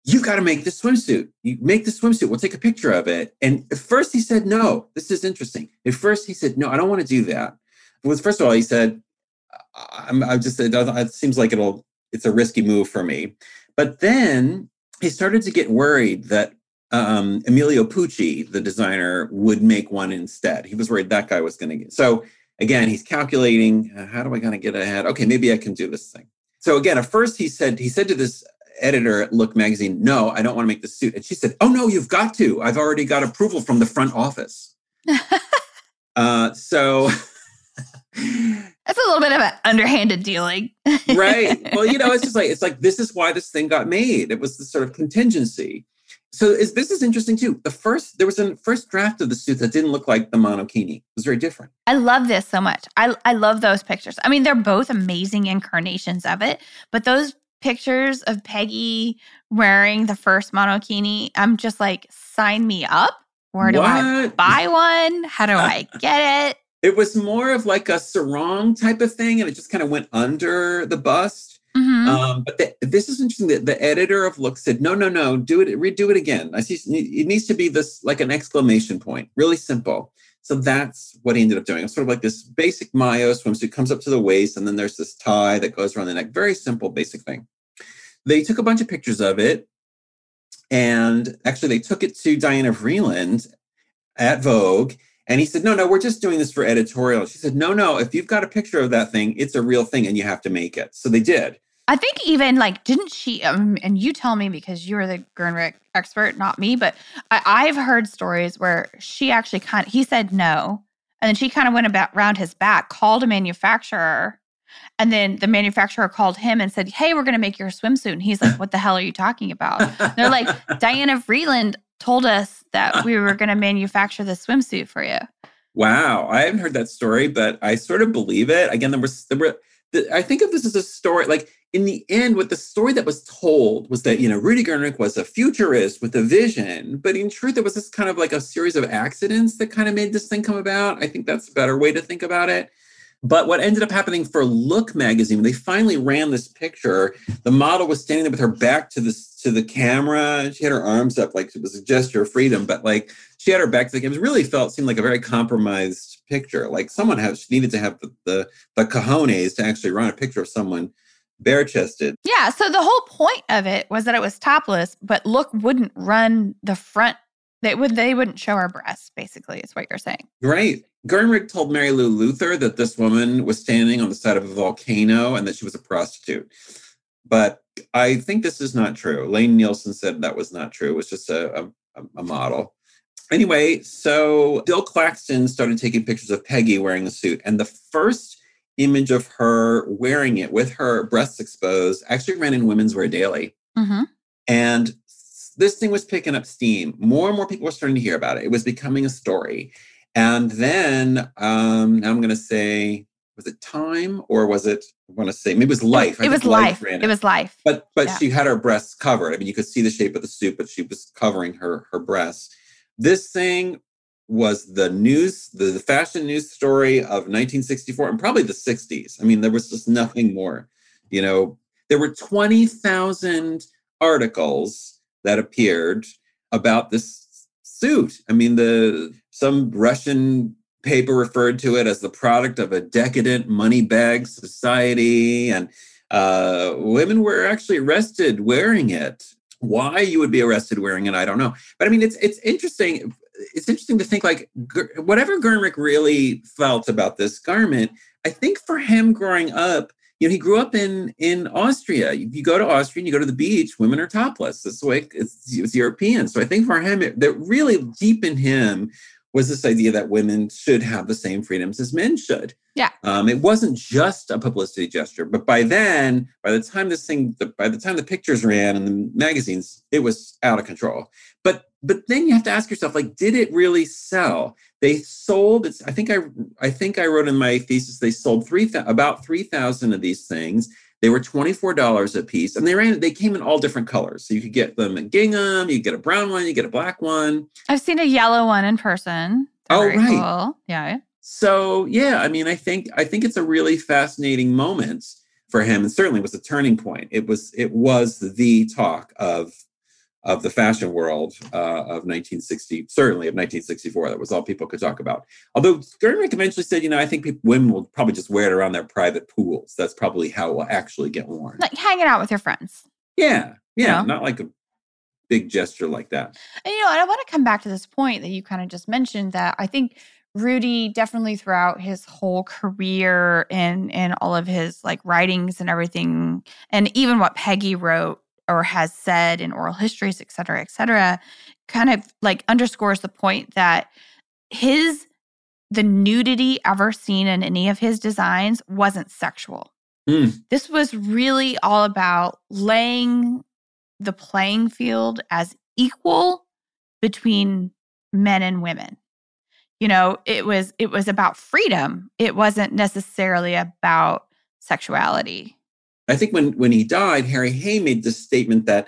You've got to make this swimsuit. You make the swimsuit. We'll take a picture of it. And at first he said, No, this is interesting. At first he said, No, I don't want to do that. Was first of all, he said, I'm, I just, it, it seems like it'll, it's a risky move for me. But then he started to get worried that um, Emilio Pucci, the designer, would make one instead. He was worried that guy was going to get. So again, he's calculating, uh, how do I kind of get ahead? Okay, maybe I can do this thing. So again, at first he said, he said to this editor at Look magazine, no, I don't want to make the suit. And she said, oh no, you've got to. I've already got approval from the front office. uh, so that's a little bit of an underhanded dealing. right. Well, you know, it's just like, it's like, this is why this thing got made. It was the sort of contingency. So is, this is interesting too. The first, there was a first draft of the suit that didn't look like the monokini. It was very different. I love this so much. I, I love those pictures. I mean, they're both amazing incarnations of it, but those pictures of Peggy wearing the first monokini, I'm just like, sign me up. Where do what? I buy one? How do I get it? It was more of like a sarong type of thing, and it just kind of went under the bust. Mm-hmm. Um, but the, this is interesting. that the editor of Look said, "No, no, no, do it, redo it again." I see it needs to be this like an exclamation point, really simple. So that's what he ended up doing. It's sort of like this basic maillot swimsuit comes up to the waist, and then there's this tie that goes around the neck. Very simple, basic thing. They took a bunch of pictures of it, and actually they took it to Diana Vreeland at Vogue. And he said, No, no, we're just doing this for editorial. She said, No, no, if you've got a picture of that thing, it's a real thing and you have to make it. So they did. I think even like, didn't she? Um, and you tell me because you're the Gernreich expert, not me, but I, have heard stories where she actually kind of, he said no. And then she kind of went about around his back, called a manufacturer and then the manufacturer called him and said, Hey, we're going to make your swimsuit. And he's like, What the hell are you talking about? They're like, Diana Vreeland told us that we were going to manufacture the swimsuit for you. Wow. I haven't heard that story, but I sort of believe it. Again, there was, there were, I think of this as a story, like in the end, what the story that was told was that, you know, Rudi Gernreich was a futurist with a vision, but in truth, it was this kind of like a series of accidents that kind of made this thing come about. I think that's a better way to think about it. But what ended up happening for Look magazine, they finally ran this picture, the model was standing there with her back to the to the camera. She had her arms up like it was a gesture of freedom, but like she had her back to the camera. It really felt seemed like a very compromised picture. Like someone has needed to have the, the the cojones to actually run a picture of someone bare chested. Yeah. So the whole point of it was that it was topless, but Look wouldn't run the front. They would they wouldn't show her breasts. Basically, is what you're saying. Right. Gernreich told Mary Lou Luther that this woman was standing on the side of a volcano and that she was a prostitute. But I think this is not true. Lane Nielsen said that was not true. It was just a, a, a model. Anyway, so Bill Claxton started taking pictures of Peggy wearing the suit. And the first image of her wearing it with her breasts exposed actually ran in Women's Wear Daily. Mm-hmm. And this thing was picking up steam. More and more people were starting to hear about it. It was becoming a story. And then um, I'm going to say, was it Time or was it? I want to say maybe it was Life. It, it was Life. It. it. was Life. But but yeah. she had her breasts covered. I mean, you could see the shape of the suit, but she was covering her her breasts. This thing was the news, the, the fashion news story of 1964 and probably the 60s. I mean, there was just nothing more. You know, there were 20,000 articles that appeared about this suit. I mean, the some Russian paper referred to it as the product of a decadent money bag society. And uh, women were actually arrested wearing it. Why you would be arrested wearing it, I don't know. But I mean, it's it's interesting. It's interesting to think like whatever Gernreich really felt about this garment. I think for him growing up, you know, he grew up in in Austria. You, you, go to Austria and you go to the beach, women are topless. That's the way it's, it's European. So I think for him, it, that really deep in him was this idea that women should have the same freedoms as men should. Yeah. Um, it wasn't just a publicity gesture, but by then, by the time this thing, the, by the time the pictures ran in the magazines, it was out of control. But but then you have to ask yourself, like, did it really sell? They sold. It's. I think I. I think I wrote in my thesis they sold three about three thousand of these things. They were twenty four dollars a piece, and they ran. They came in all different colors, so you could get them in gingham. You get a brown one. You get a black one. I've seen a yellow one in person. They're oh right. Cool. Yeah. So yeah, I mean, I think I think it's a really fascinating moment for him, and certainly was a turning point. It was it was the talk of of the fashion world uh, of 1960, certainly of 1964. That was all people could talk about. Although Gernreich eventually said, you know, I think people, women will probably just wear it around their private pools. That's probably how it will actually get worn. Like hanging out with your friends. Yeah. Yeah. You know? Not like a big gesture like that. And, you know, and I want to come back to this point that you kind of just mentioned that I think Rudi definitely throughout his whole career and and all of his like writings and everything, and even what Peggy wrote or has said in oral histories, et cetera, et cetera, kind of like underscores the point that his the nudity ever seen in any of his designs wasn't sexual. Mm. This was really all about laying the playing field as equal between men and women you know it was it was about freedom it wasn't necessarily about sexuality i think when when he died harry hay made this statement that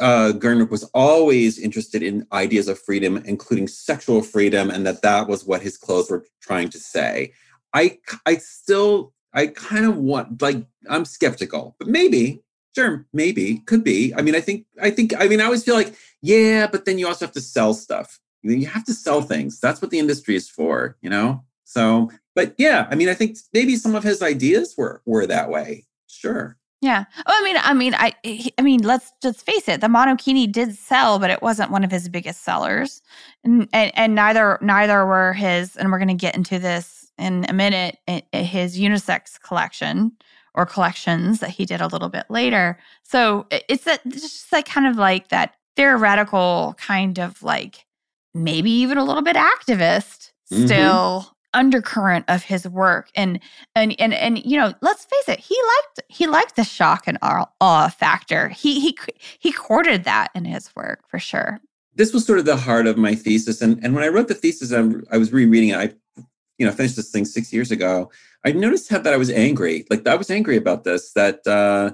uh, was always interested in ideas of freedom, including sexual freedom, and that that was what his clothes were trying to say. I, I still, I kind of want, like, I'm skeptical, but maybe, sure, maybe, could be. I mean, I think, I think, I mean, I always feel like, yeah, but then you also have to sell stuff you have to sell things. That's what the industry is for, you know? So, but yeah, I mean, I think maybe some of his ideas were were that way. Sure. Yeah. Oh, I mean, I mean, I, I mean, let's just face it. The monokini did sell, but it wasn't one of his biggest sellers, and and, and neither neither were his. And we're going to get into this in a minute. His unisex collection or collections that he did a little bit later. So it's that it's just like kind of like that theoretical kind of like maybe even a little bit activist mm-hmm. still undercurrent of his work. And and and and you know let's face it he liked he liked the shock and awe factor. He he he courted that in his work for sure. This was sort of the heart of my thesis. And and when i wrote the thesis I'm, i was rereading it. I you know finished this thing six years ago. I noticed how that i was angry. Like i was angry about this that uh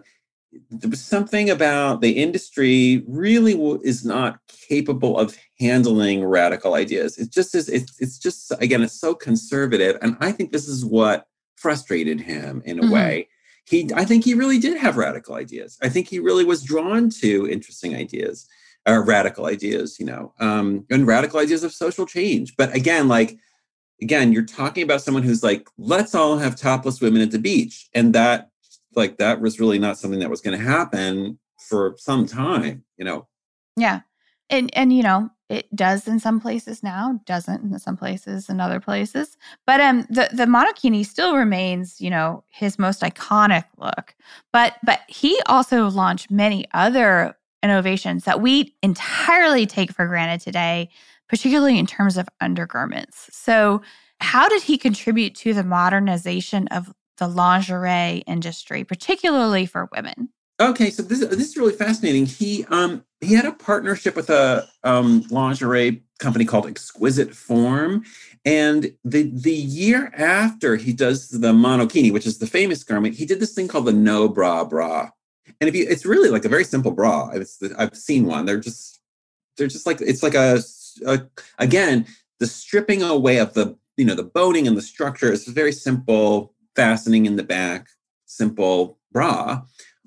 there was something about the industry really is not capable of handling radical ideas. It just is. It's, it's just again, it's so conservative, and I think this is what frustrated him in a mm-hmm. way. He, I think he really did have radical ideas. I think he really was drawn to interesting ideas, or radical ideas, you know, um, and radical ideas of social change. But again, like again, you're talking about someone who's like, let's all have topless women at the beach, and that like that was really not something that was going to happen for some time, you know. Yeah. And and you know, it does in some places now, doesn't in some places in other places. But um the the monokini still remains, you know, his most iconic look. But but he also launched many other innovations that we entirely take for granted today, particularly in terms of undergarments. So, how did he contribute to the modernization of the lingerie industry, particularly for women? Okay, so this, this is really fascinating. He um he had a partnership with a um, lingerie company called Exquisite Form, and the the year after he does the monokini, which is the famous garment, he did this thing called the no bra bra. And if you, it's really like a very simple bra. It's, I've seen one. They're just they're just like it's like a, a again the stripping away of the you know the boning and the structure. It's very simple fastening in the back, simple bra.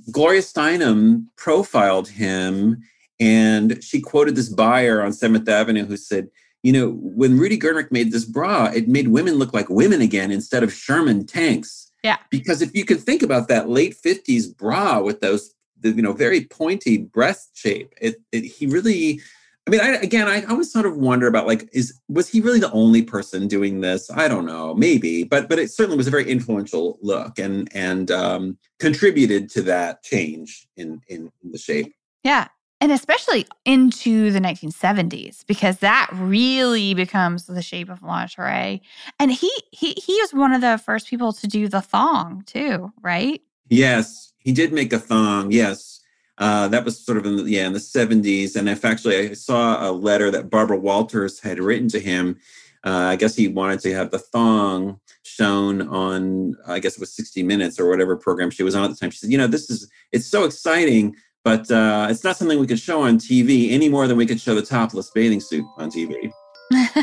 Gloria Steinem profiled him and she quoted this buyer on 7th Avenue who said, you know, when Rudi Gernreich made this bra, it made women look like women again instead of Sherman tanks. Yeah. Because if you can think about that late 50s bra with those, the, you know, very pointy breast shape, it, it he really I mean, I, again, I always sort of wonder about like, is was he really the only person doing this? I don't know, maybe, but but it certainly was a very influential look and and um, contributed to that change in, in in the shape. Yeah, and especially into the 1970s because that really becomes the shape of lingerie. And he he he was one of the first people to do the thong too, right? Yes, he did make a thong. Yes, Uh, that was sort of in the, yeah in the 70s. And if actually I saw a letter that Barbara Walters had written to him. Uh, I guess he wanted to have the thong shown on I guess it was 60 Minutes or whatever program she was on at the time. She said, you know, this is it's so exciting, but uh, it's not something we could show on TV any more than we could show the topless bathing suit on TV.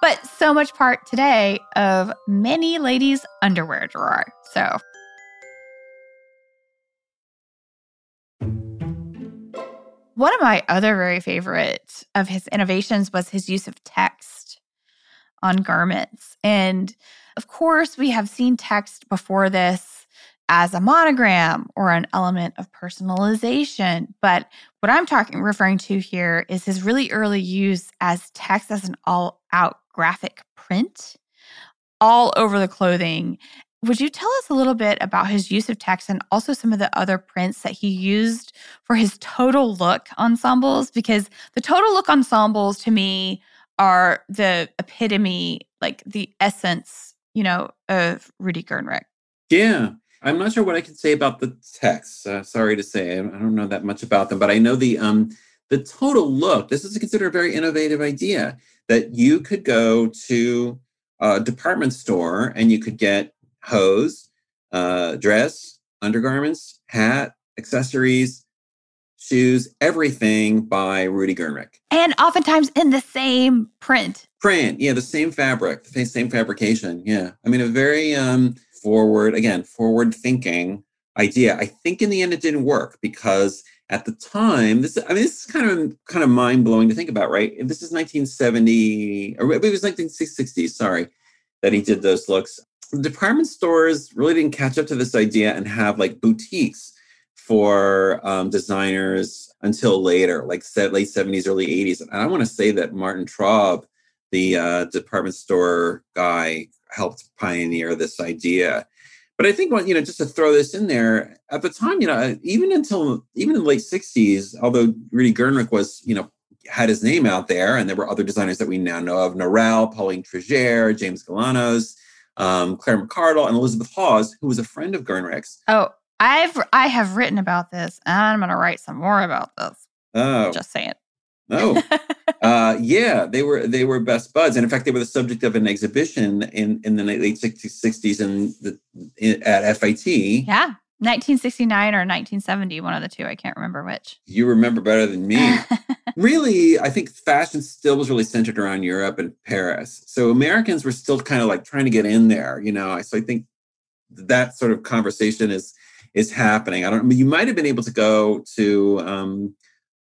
but so much part today of many ladies' underwear drawer. So One of my other very favorite of his innovations was his use of text on garments. And of course, we have seen text before this as a monogram or an element of personalization. But what I'm talking referring to here is his really early use as text as an all-out graphic print all over the clothing would you tell us a little bit about his use of text and also some of the other prints that he used for his total look ensembles? Because the total look ensembles to me are the epitome, like the essence, you know, of Rudi Gernreich. Yeah. I'm not sure what I can say about the text. Uh, sorry to say, I don't know that much about them, but I know the um, the total look. This is considered a very innovative idea that you could go to a department store and you could get hose, uh, dress, undergarments, hat, accessories, shoes, everything by Rudi Gernreich. And oftentimes in the same print. Print, yeah, the same fabric, the same fabrication. Yeah. I mean, a very um, forward, again, forward thinking idea. I think in the end it didn't work because at the time, this I mean, this is kind of kind of mind blowing to think about, right? This is 1970, or it was 1960s, sorry, that he did those looks department stores really didn't catch up to this idea and have like boutiques for um, designers until later, like late 70s, early 80s. And I want to say that Marvin Traub, the uh, department store guy, helped pioneer this idea. But I think, you know, just to throw this in there, at the time, you know, even until even in the late 60s, although Rudi Gernreich was, you know, had his name out there, and there were other designers that we now know of, Norell, Pauline Trigère, James Galanos, um, Claire McCardell and Elizabeth Hawes, who was a friend of Gernreich's. Oh, I've I have written about this, and I'm going to write some more about this. Oh, just saying. Oh, uh, yeah, they were they were best buds, and in fact, they were the subject of an exhibition in in the late sixties in the in, at FIT. Yeah, 1969 or 1970, one of the two. I can't remember which. You remember better than me. really, I think fashion still was really centered around Europe and Paris. So Americans were still kind of like trying to get in there, you know. So I think that sort of conversation is is happening. I don't. I mean, you might have been able to go to. Um,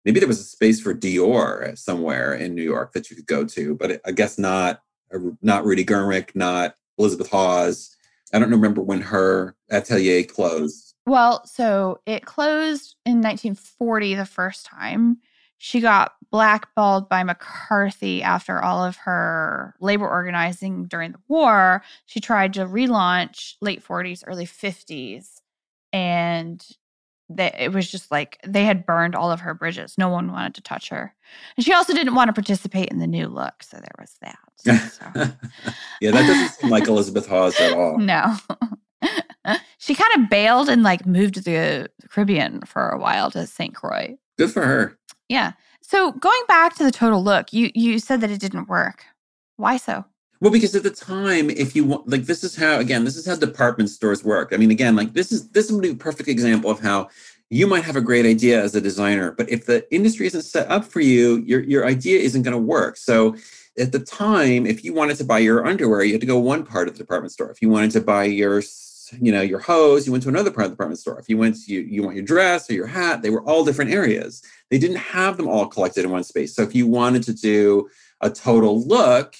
maybe there was a space for Dior somewhere in New York that you could go to, but I guess not. Not Rudi Gernreich, not Elizabeth Hawes. I don't remember when her atelier closed. Well, so it closed in 1940 the first time. She got blackballed by McCarthy after all of her labor organizing during the war. She tried to relaunch late 40s, early 50s, and they, it was just like they had burned all of her bridges. No one wanted to touch her. And she also didn't want to participate in the new look. So there was that. So. yeah, that doesn't seem like Elizabeth Hawes at all. No. she kind of bailed and like moved to the Caribbean for a while to St. Croix. Good for her. Yeah. So going back to the total look, you you said that it didn't work. Why so? Well, because at the time, if you want, like, this is how, again, this is how department stores work. I mean, again, like, this is this would be a perfect example of how you might have a great idea as a designer, but if the industry isn't set up for you, your your idea isn't going to work. So, at the time, if you wanted to buy your underwear, you had to go one part of the department store. If you wanted to buy your you know your hose you went to another part of the department store if you went to you, you want your dress or your hat they were all different areas they didn't have them all collected in one space so if you wanted to do a total look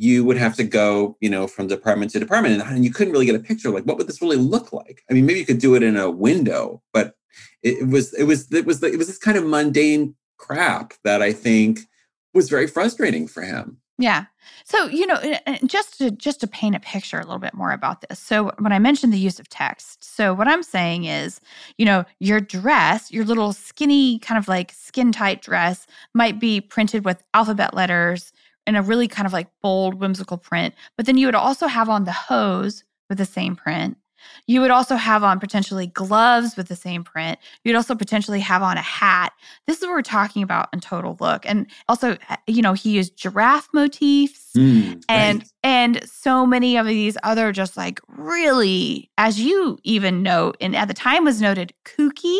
you would have to go, you know, from department to department, and, you couldn't really get a picture like what would this really look like. I mean, maybe you could do it in a window, but it, was it was it was it was this kind of mundane crap that I think was very frustrating for him. Yeah. So, you know, just to just to paint a picture a little bit more about this. So, when I mentioned the use of text, so what I'm saying is, you know, your dress, your little skinny kind of like skin tight dress might be printed with alphabet letters in a really kind of like bold, whimsical print. But then you would also have on the hose with the same print. You would also have on potentially gloves with the same print. You'd also potentially have on a hat. This is what we're talking about in total look. And also, uh, you know, he used giraffe motifs Mm, and and so many of these other just like really, as you even note, and at the time was noted kooky,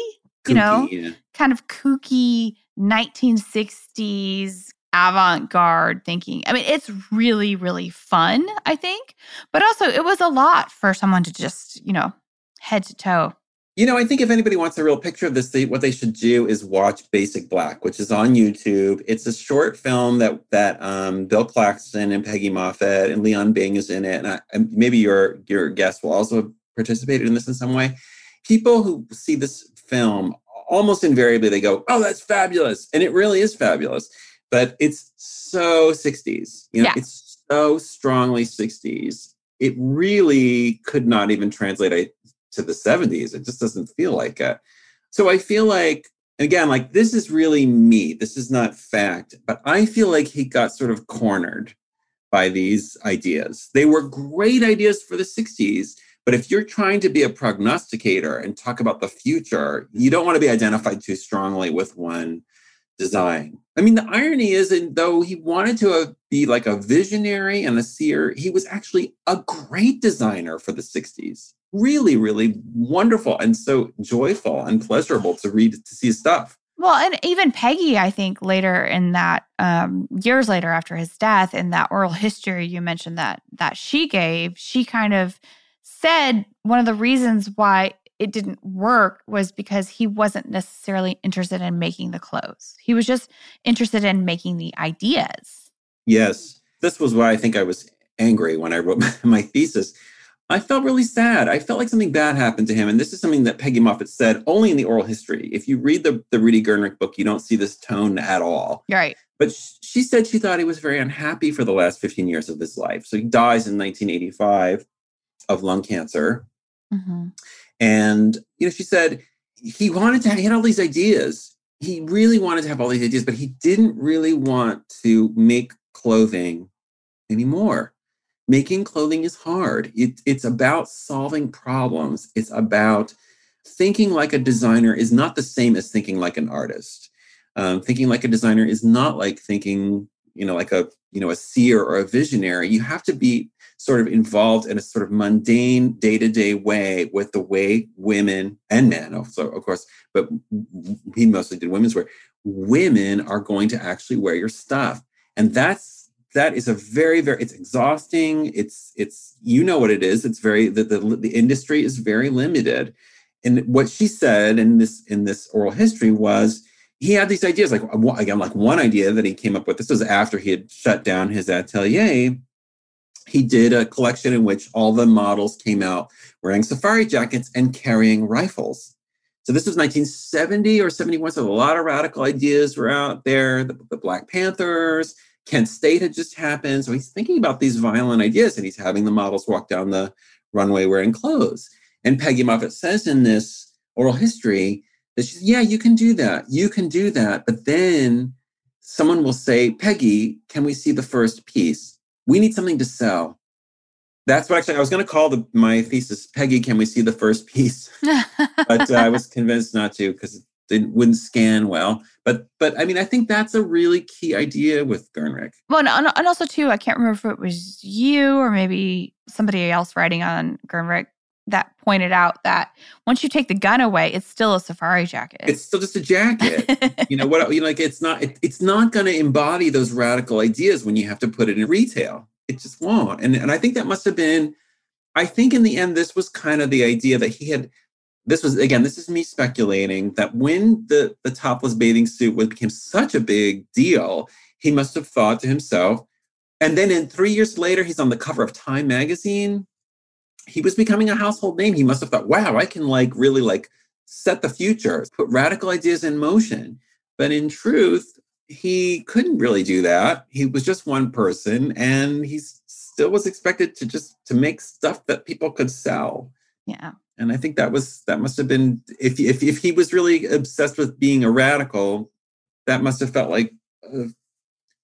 you know, yeah. kind of kooky 1960s avant-garde thinking. I mean, it's really, really fun, I think. But also it was a lot for someone to just, you know, head to toe. You know, I think if anybody wants a real picture of this, they, what they should do is watch Basic Black, which is on YouTube. It's a short film that that um, Bill Claxton and Peggy Moffitt and Leon Bing is in it, and, I, and maybe your your guest will also have participated in this in some way. People who see this film almost invariably they go, "Oh, that's fabulous," and it really is fabulous. But it's so '60s. You know, Yeah. it's so strongly '60s. It really could not even translate to the 70s. It just doesn't feel like it. So I feel like, again, like this is really me. This is not fact, but I feel like he got sort of cornered by these ideas. They were great ideas for the 60s, but if you're trying to be a prognosticator and talk about the future, you don't want to be identified too strongly with one design. I mean, the irony is, and though he wanted to uh, be like a visionary and a seer, he was actually a great designer for the 60s. Really, really wonderful and so joyful and pleasurable to read to see his stuff. Well, and even Peggy, I think later in that um, years later after his death, in that oral history you mentioned that that she gave, she kind of said one of the reasons why it didn't work was because he wasn't necessarily interested in making the clothes. He was just interested in making the ideas. Yes, this was why I think I was angry when I wrote my, thesis. I felt really sad. I felt like something bad happened to him. And this is something that Peggy Moffitt said only in the oral history. If you read the, the Rudi Gernreich book, you don't see this tone at all. Right. But she said she thought he was very unhappy for the last 15 years of his life. So he dies in 1985 of lung cancer. hmm And, you know, she said he wanted to, he had all these ideas. He really wanted to have all these ideas, but he didn't really want to make clothing anymore. Making clothing is hard. It, it's about solving problems. It's about thinking like a designer is not the same as thinking like an artist. Um, thinking like a designer is not like thinking, you know, like a, you know, a seer or a visionary. You have to be sort of involved in a sort of mundane day-to-day way with the way women and men also of course but he mostly did women's wear women are going to actually wear your stuff and that's that is a very very it's exhausting it's it's you know what it is it's very the the, the industry is very limited and what she said in this in this oral history was he had these ideas like again like one idea that he came up with this was after he had shut down his atelier he did a collection in which all the models came out wearing safari jackets and carrying rifles. So this was 1970 or 71. So a lot of radical ideas were out there. The, the Black Panthers, Kent State had just happened. So he's thinking about these violent ideas and he's having the models walk down the runway wearing clothes. And Peggy Moffitt says in this oral history yeah, you can do that. You can do that. But then someone will say, Peggy, can we see the first piece? we need something to sell. That's what actually I was going to call the, my thesis. Peggy, can we see the first piece? But uh, I was convinced not to because it wouldn't scan well. But but I mean, I think that's a really key idea with Gernreich. well, and, and also too, I can't remember if it was you or maybe somebody else writing on Gernreich that pointed out that once you take the gun away, it's still a safari jacket. It's still just a jacket. you know what? You know, like it's not. It, it's not going to embody those radical ideas when you have to put it in retail. It just won't. And and I think that must have been. I think in the end, this was kind of the idea that he had. This was again. This is me speculating that when the the topless bathing suit was became such a big deal, he must have thought to himself. And then, in three years later, he's on the cover of Time magazine. He was becoming a household name. He must have thought, "Wow, I can like really like set the future, put radical ideas in motion." But in truth, he couldn't really do that. He was just one person, and he still was expected to just to make stuff that people could sell. yeah. And I think that was that must have been if if if he was really obsessed with being a radical, that must have felt like uh,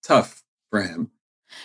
tough for him.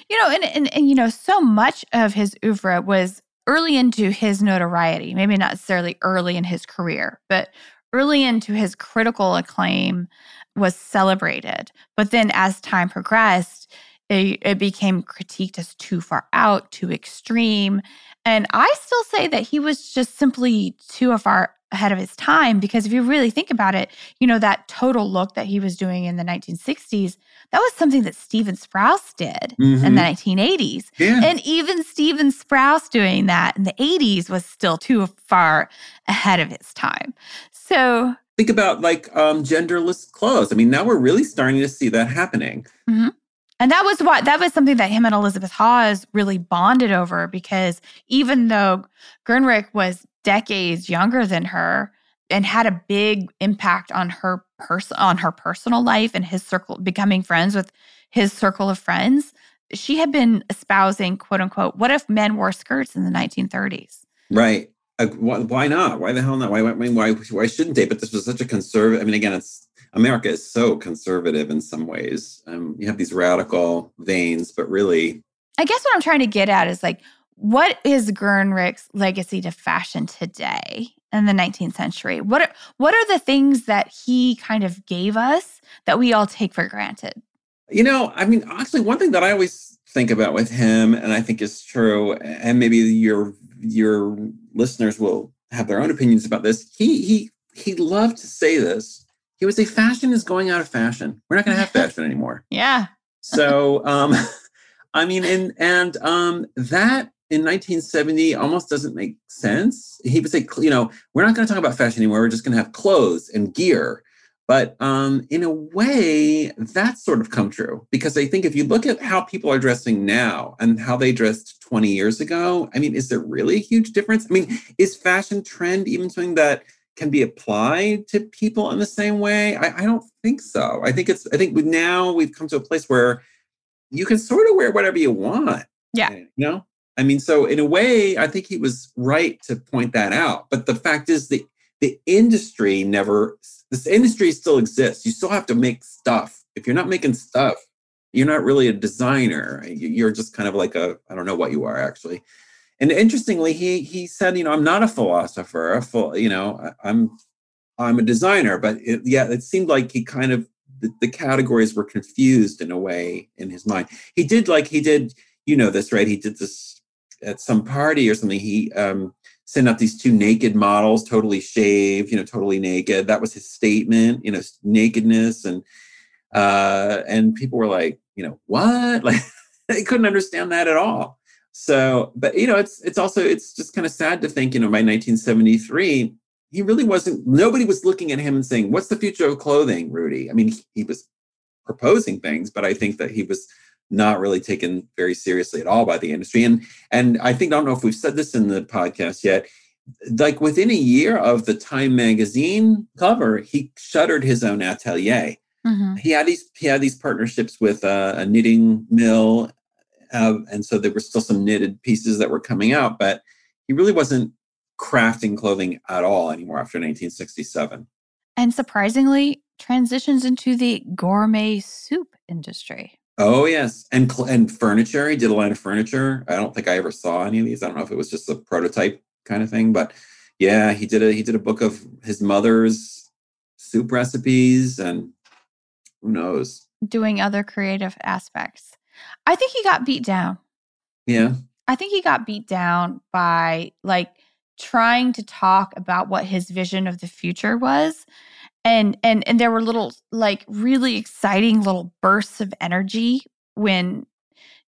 You know, and, and and you know, so much of his oeuvre was early into his notoriety, maybe not necessarily early in his career, but early into his critical acclaim was celebrated. But then as time progressed, it, it, became critiqued as too far out, too extreme. And I still say that he was just simply too far ahead of his time because if you really think about it, you know, that total look that he was doing in the 1960s, that was something that Stephen Sprouse did mm-hmm. in the 1980s. Yeah. And even Stephen Sprouse doing that in the 80s was still too far ahead of his time. So think about like um, genderless clothes. I mean, now we're really starting to see that happening. Mm-hmm. And that was what that was something that him and Elizabeth Hawes really bonded over because even though Gernreich was decades younger than her and had a big impact on her person on her personal life and his circle becoming friends with his circle of friends she had been espousing quote unquote what if men wore skirts in the 1930s right. Uh, why, why, not? Why the hell not? Why, why why why shouldn't they? But this was such a conservative i mean again it's america is so conservative in some ways. Um, you have these radical veins but really i guess what i'm trying to get at is like what is Gernreich's legacy to fashion today in the 19th century? What are, what are the things that he kind of gave us that we all take for granted? You know, I mean, actually, one thing that I always think about with him, and I think is true, and maybe your your listeners will have their own opinions about this. He he he loved to say this. He would say, "Fashion is going out of fashion. We're not going to have fashion anymore." yeah. so, um, I mean, and and um, that in 1970 almost doesn't make sense. He would say, you know, we're not going to talk about fashion anymore. We're just going to have clothes and gear. But um, in a way, that's sort of come true because I think if you look at how people are dressing now and how they dressed 20 years ago, I mean, is there really a huge difference? I mean, is fashion trend even something that can be applied to people in the same way? I, I don't think so. I think it's, I think now we've come to a place where you can sort of wear whatever you want. Yeah. You know? I mean, so in a way, I think he was right to point that out. But the fact is, the the industry never. This industry still exists. You still have to make stuff. If you're not making stuff, you're not really a designer. You're just kind of like a I don't know what you are actually. And interestingly, he he said, you know, I'm not a philosopher. A full, you know, I'm I'm a designer. But it, yeah, it seemed like he kind of the, the categories were confused in a way in his mind. He did like he did. You know this, right? He did this at some party or something, he um, sent out these two naked models, totally shaved, you know, totally naked. That was his statement, you know, nakedness, and uh, and people were like, you know, what? Like they couldn't understand that at all. So, but you know, it's it's also it's just kind of sad to think, you know, by 1973, he really wasn't. Nobody was looking at him and saying, "What's the future of clothing, Rudi?" I mean, he, he was proposing things, but I think that he was not really taken very seriously at all by the industry. And and I think I don't know if we've said this in the podcast yet. Like within a year of the Time magazine cover, he shuttered his own atelier. Mm-hmm. He had these he had these partnerships with uh, a knitting mill, uh, and so there were still some knitted pieces that were coming out, but he really wasn't crafting clothing at all anymore after 1967. And surprisingly, transitions into the gourmet soup industry. Oh yes, and and furniture. He did a line of furniture. I don't think I ever saw any of these. I don't know if it was just a prototype kind of thing, but yeah, he did a he did a book of his mother's soup recipes, and who knows, doing other creative aspects. I think he got beat down. Yeah, I think he got beat down by like trying to talk about what his vision of the future was and and and there were little like really exciting little bursts of energy when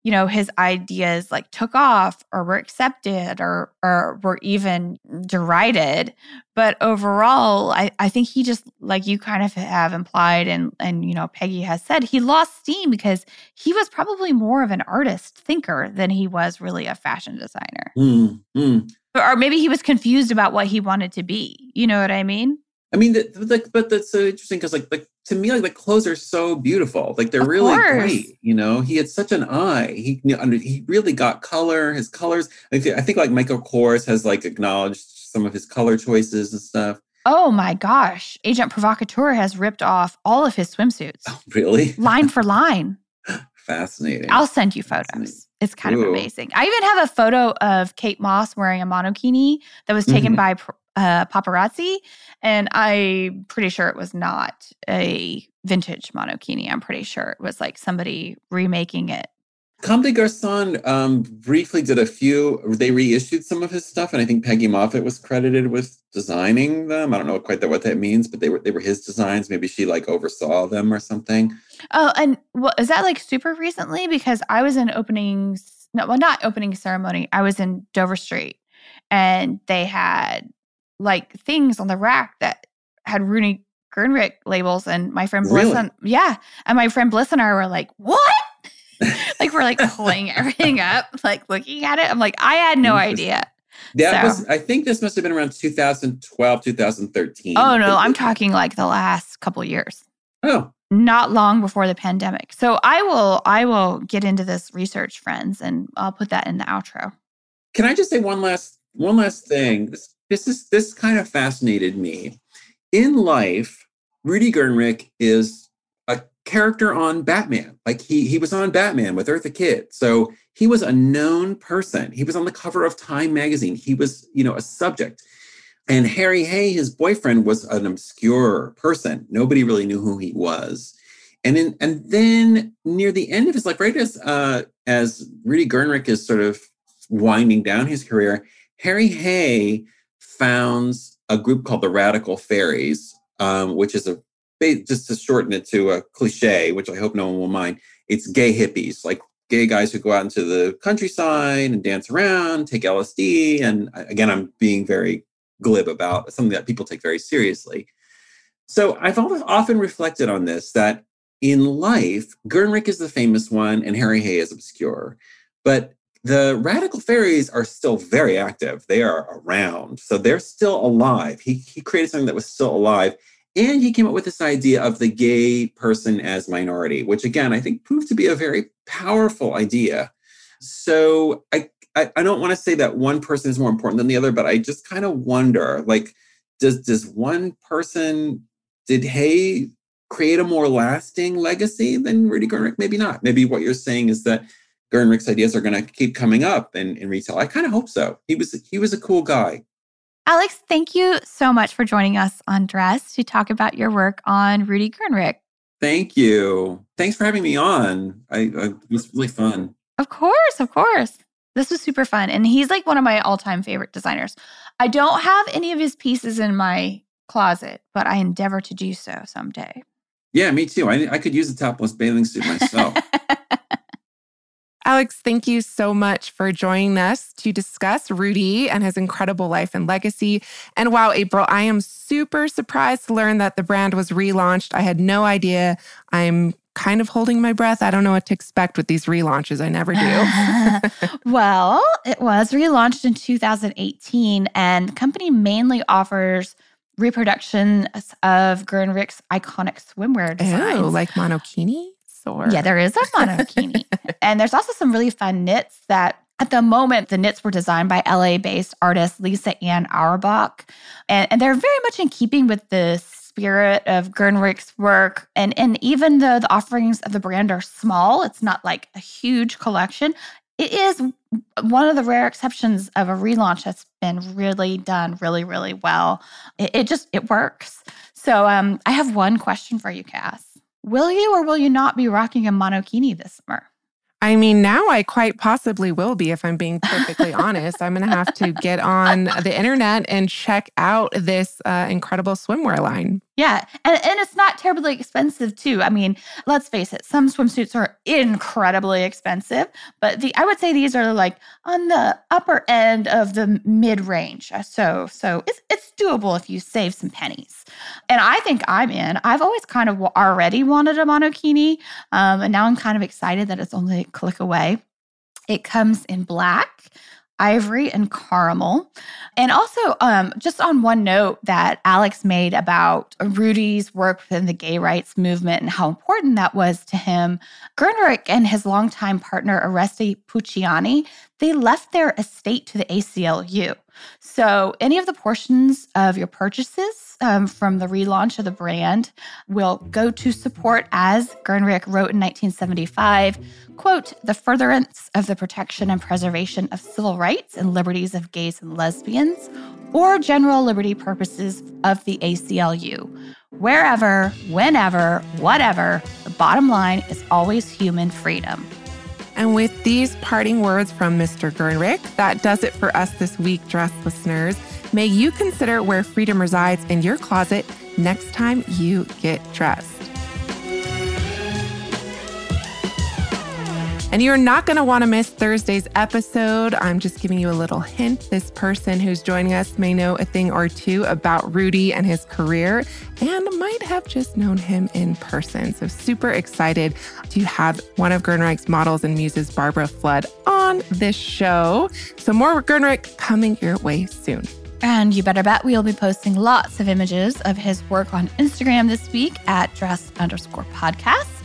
you know his ideas like took off or were accepted or or were even derided. But overall i i think he just like you kind of have implied and and you know peggy has said he lost steam because he was probably more of an artist thinker than he was really a fashion designer. Mm, mm. or maybe he was confused about what he wanted to be. You know what i mean I mean, the, the, but that's so interesting because, like, like to me, like the clothes are so beautiful. Like they're of really course. great. You know, he had such an eye. He he really got color. His colors. I think, I think like Michael Kors has like acknowledged some of his color choices and stuff. Oh my gosh, Agent Provocateur has ripped off all of his swimsuits. Oh, really? line for line. Fascinating. I'll send you photos. It's kind Ooh. of amazing. I even have a photo of Kate Moss wearing a monokini that was taken Mhm. by uh, paparazzi, and I'm pretty sure it was not a vintage monokini. I'm pretty sure it was like somebody remaking it. Comme des Garçons um, briefly did a few, they reissued some of his stuff, and I think Peggy Moffitt was credited with designing them. I don't know quite that, what that means, but they were they were his designs. Maybe she like oversaw them or something. Oh, and what is that like super recently? Because I was in openings, no, well, not opening ceremony. I was in Dover Street, and they had like things on the rack that had Rudi Gernreich labels, and my friend Bliss, Really? and, yeah, and my friend Bliss and I were like, "What?" like we're like pulling everything up, like looking at it. I'm like, I had no idea. That So- was, I think this must have been around 2012, 2013. Oh no, I'm talking like the last couple years. Oh, not long before the pandemic. So I will I will get into this research, friends, and I'll put that in the outro. can I just say one last one last thing? This this is this kind of fascinated me. In life, Rudi Gernreich is a character on Batman. Like he he was on Batman with Eartha Kitt. So he was a known person. He was on the cover of Time magazine. He was, you know, a subject. And Harry Hay, his boyfriend, was an obscure person. Nobody really knew who he was. And then, and then near the end of his life, right as uh, as Rudi Gernreich is sort of winding down his career, Harry Hay founds a group called the Radical Faeries, um, which is a just to shorten it to a cliche, which I hope no one will mind. It's gay hippies, like gay guys who go out into the countryside and dance around, take LSD. And uh, again, I'm being very glib about something that people take very seriously. So I've often reflected on this that in life, Gernreich is the famous one and Harry Hay is obscure. But the radical faeries are still very active. They are around. So they're still alive. He, he created something that was still alive. And he came up with this idea of the gay person as minority, which again, I think proved to be a very powerful idea. So I, I, I don't want to say that one person is more important than the other, but I just kind of wonder, like, does does one person did Hay create a more lasting legacy than Rudi Gernreich? Maybe not. Maybe what you're saying is that Gernreich's ideas are going to keep coming up in, in retail. I kind of hope so. He was he was a cool guy. Alex, thank you so much for joining us on Dressed to talk about your work on Rudi Gernreich. Thank you. Thanks for having me on. I, I it was really fun. Of course, of course. This was super fun. And he's like one of my all time favorite designers. I don't have any of his pieces in my closet, but I endeavor to do so someday. Yeah, me too. I, I could use a topless bathing suit myself. Alex, thank you so much for joining us to discuss Rudi and his incredible life and legacy. And wow, April, I am super surprised to learn that the brand was relaunched. I had no idea. I'm kind of holding my breath. I don't know what to expect with these relaunches. I never do. well, it was relaunched in 2018, and the company mainly offers reproductions of Gernreich's iconic swimwear designs. oh, like monokinis or Yeah, there is a monokini. and there's also some really fun knits that at the moment, the knits were designed by LA based artist Lisa Anne Auerbach. And, and they're very much in keeping with the spirit of Gernreich's work. And, and even though the offerings of the brand are small, it's not like a huge collection. It is one of the rare exceptions of a relaunch that's been really done really, really well. It, it just it works. So um, I have one question for you, Cass. Will you or will you not be rocking a monokini this summer? I mean, now I quite possibly will be, if I'm being perfectly honest. I'm going to have to get on the internet and check out this uh, incredible swimwear line. Yeah. And, and it's not terribly expensive, too. I mean, let's face it, some swimsuits are incredibly expensive, but the I would say these are like on the upper end of the mid range. So, so it's, it's doable if you save some pennies. And I think I'm in. I've always kind of already wanted a monokini. Um, and now I'm kind of excited that it's only a click away. It comes in black, ivory, and caramel. And also, um, just on one note that Alex made about Rudi's work within the gay rights movement and how important that was to him, Gernreich and his longtime partner, Oreste Pucciani, they left their estate to the ACLU. So, any of the portions of your purchases um, from the relaunch of the brand will go to support, as Gernreich wrote in 1975, quote, the furtherance of the protection and preservation of civil rights and liberties of gays and lesbians, or general liberty purposes of the ACLU. Wherever, whenever, whatever, the bottom line is always human freedom. And with these parting words from Mr. Gernreich, that does it for us this week, dress listeners. May you consider where freedom resides in your closet next time you get dressed. And you're not going to want to miss Thursday's episode. I'm just giving you a little hint. This person who's joining us may know a thing or two about Rudi and his career and might have just known him in person. So, super excited to have one of Gernreich's models and muses, Barbara Flood, on this show. So, more Gernreich coming your way soon. And you better bet we'll be posting lots of images of his work on Instagram this week at dress underscore podcast.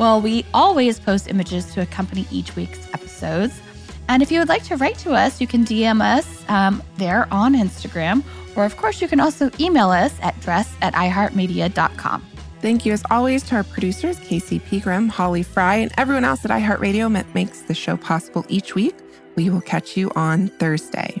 Well, we always post images to accompany each week's episodes. And if you would like to write to us, you can DM us um, there on Instagram. Or, of course, you can also email us at dress at iheartmedia.com. Thank you, as always, to our producers, Casey Pegram, Holly Fry, and everyone else at iHeartRadio that makes the show possible each week. We will catch you on Thursday.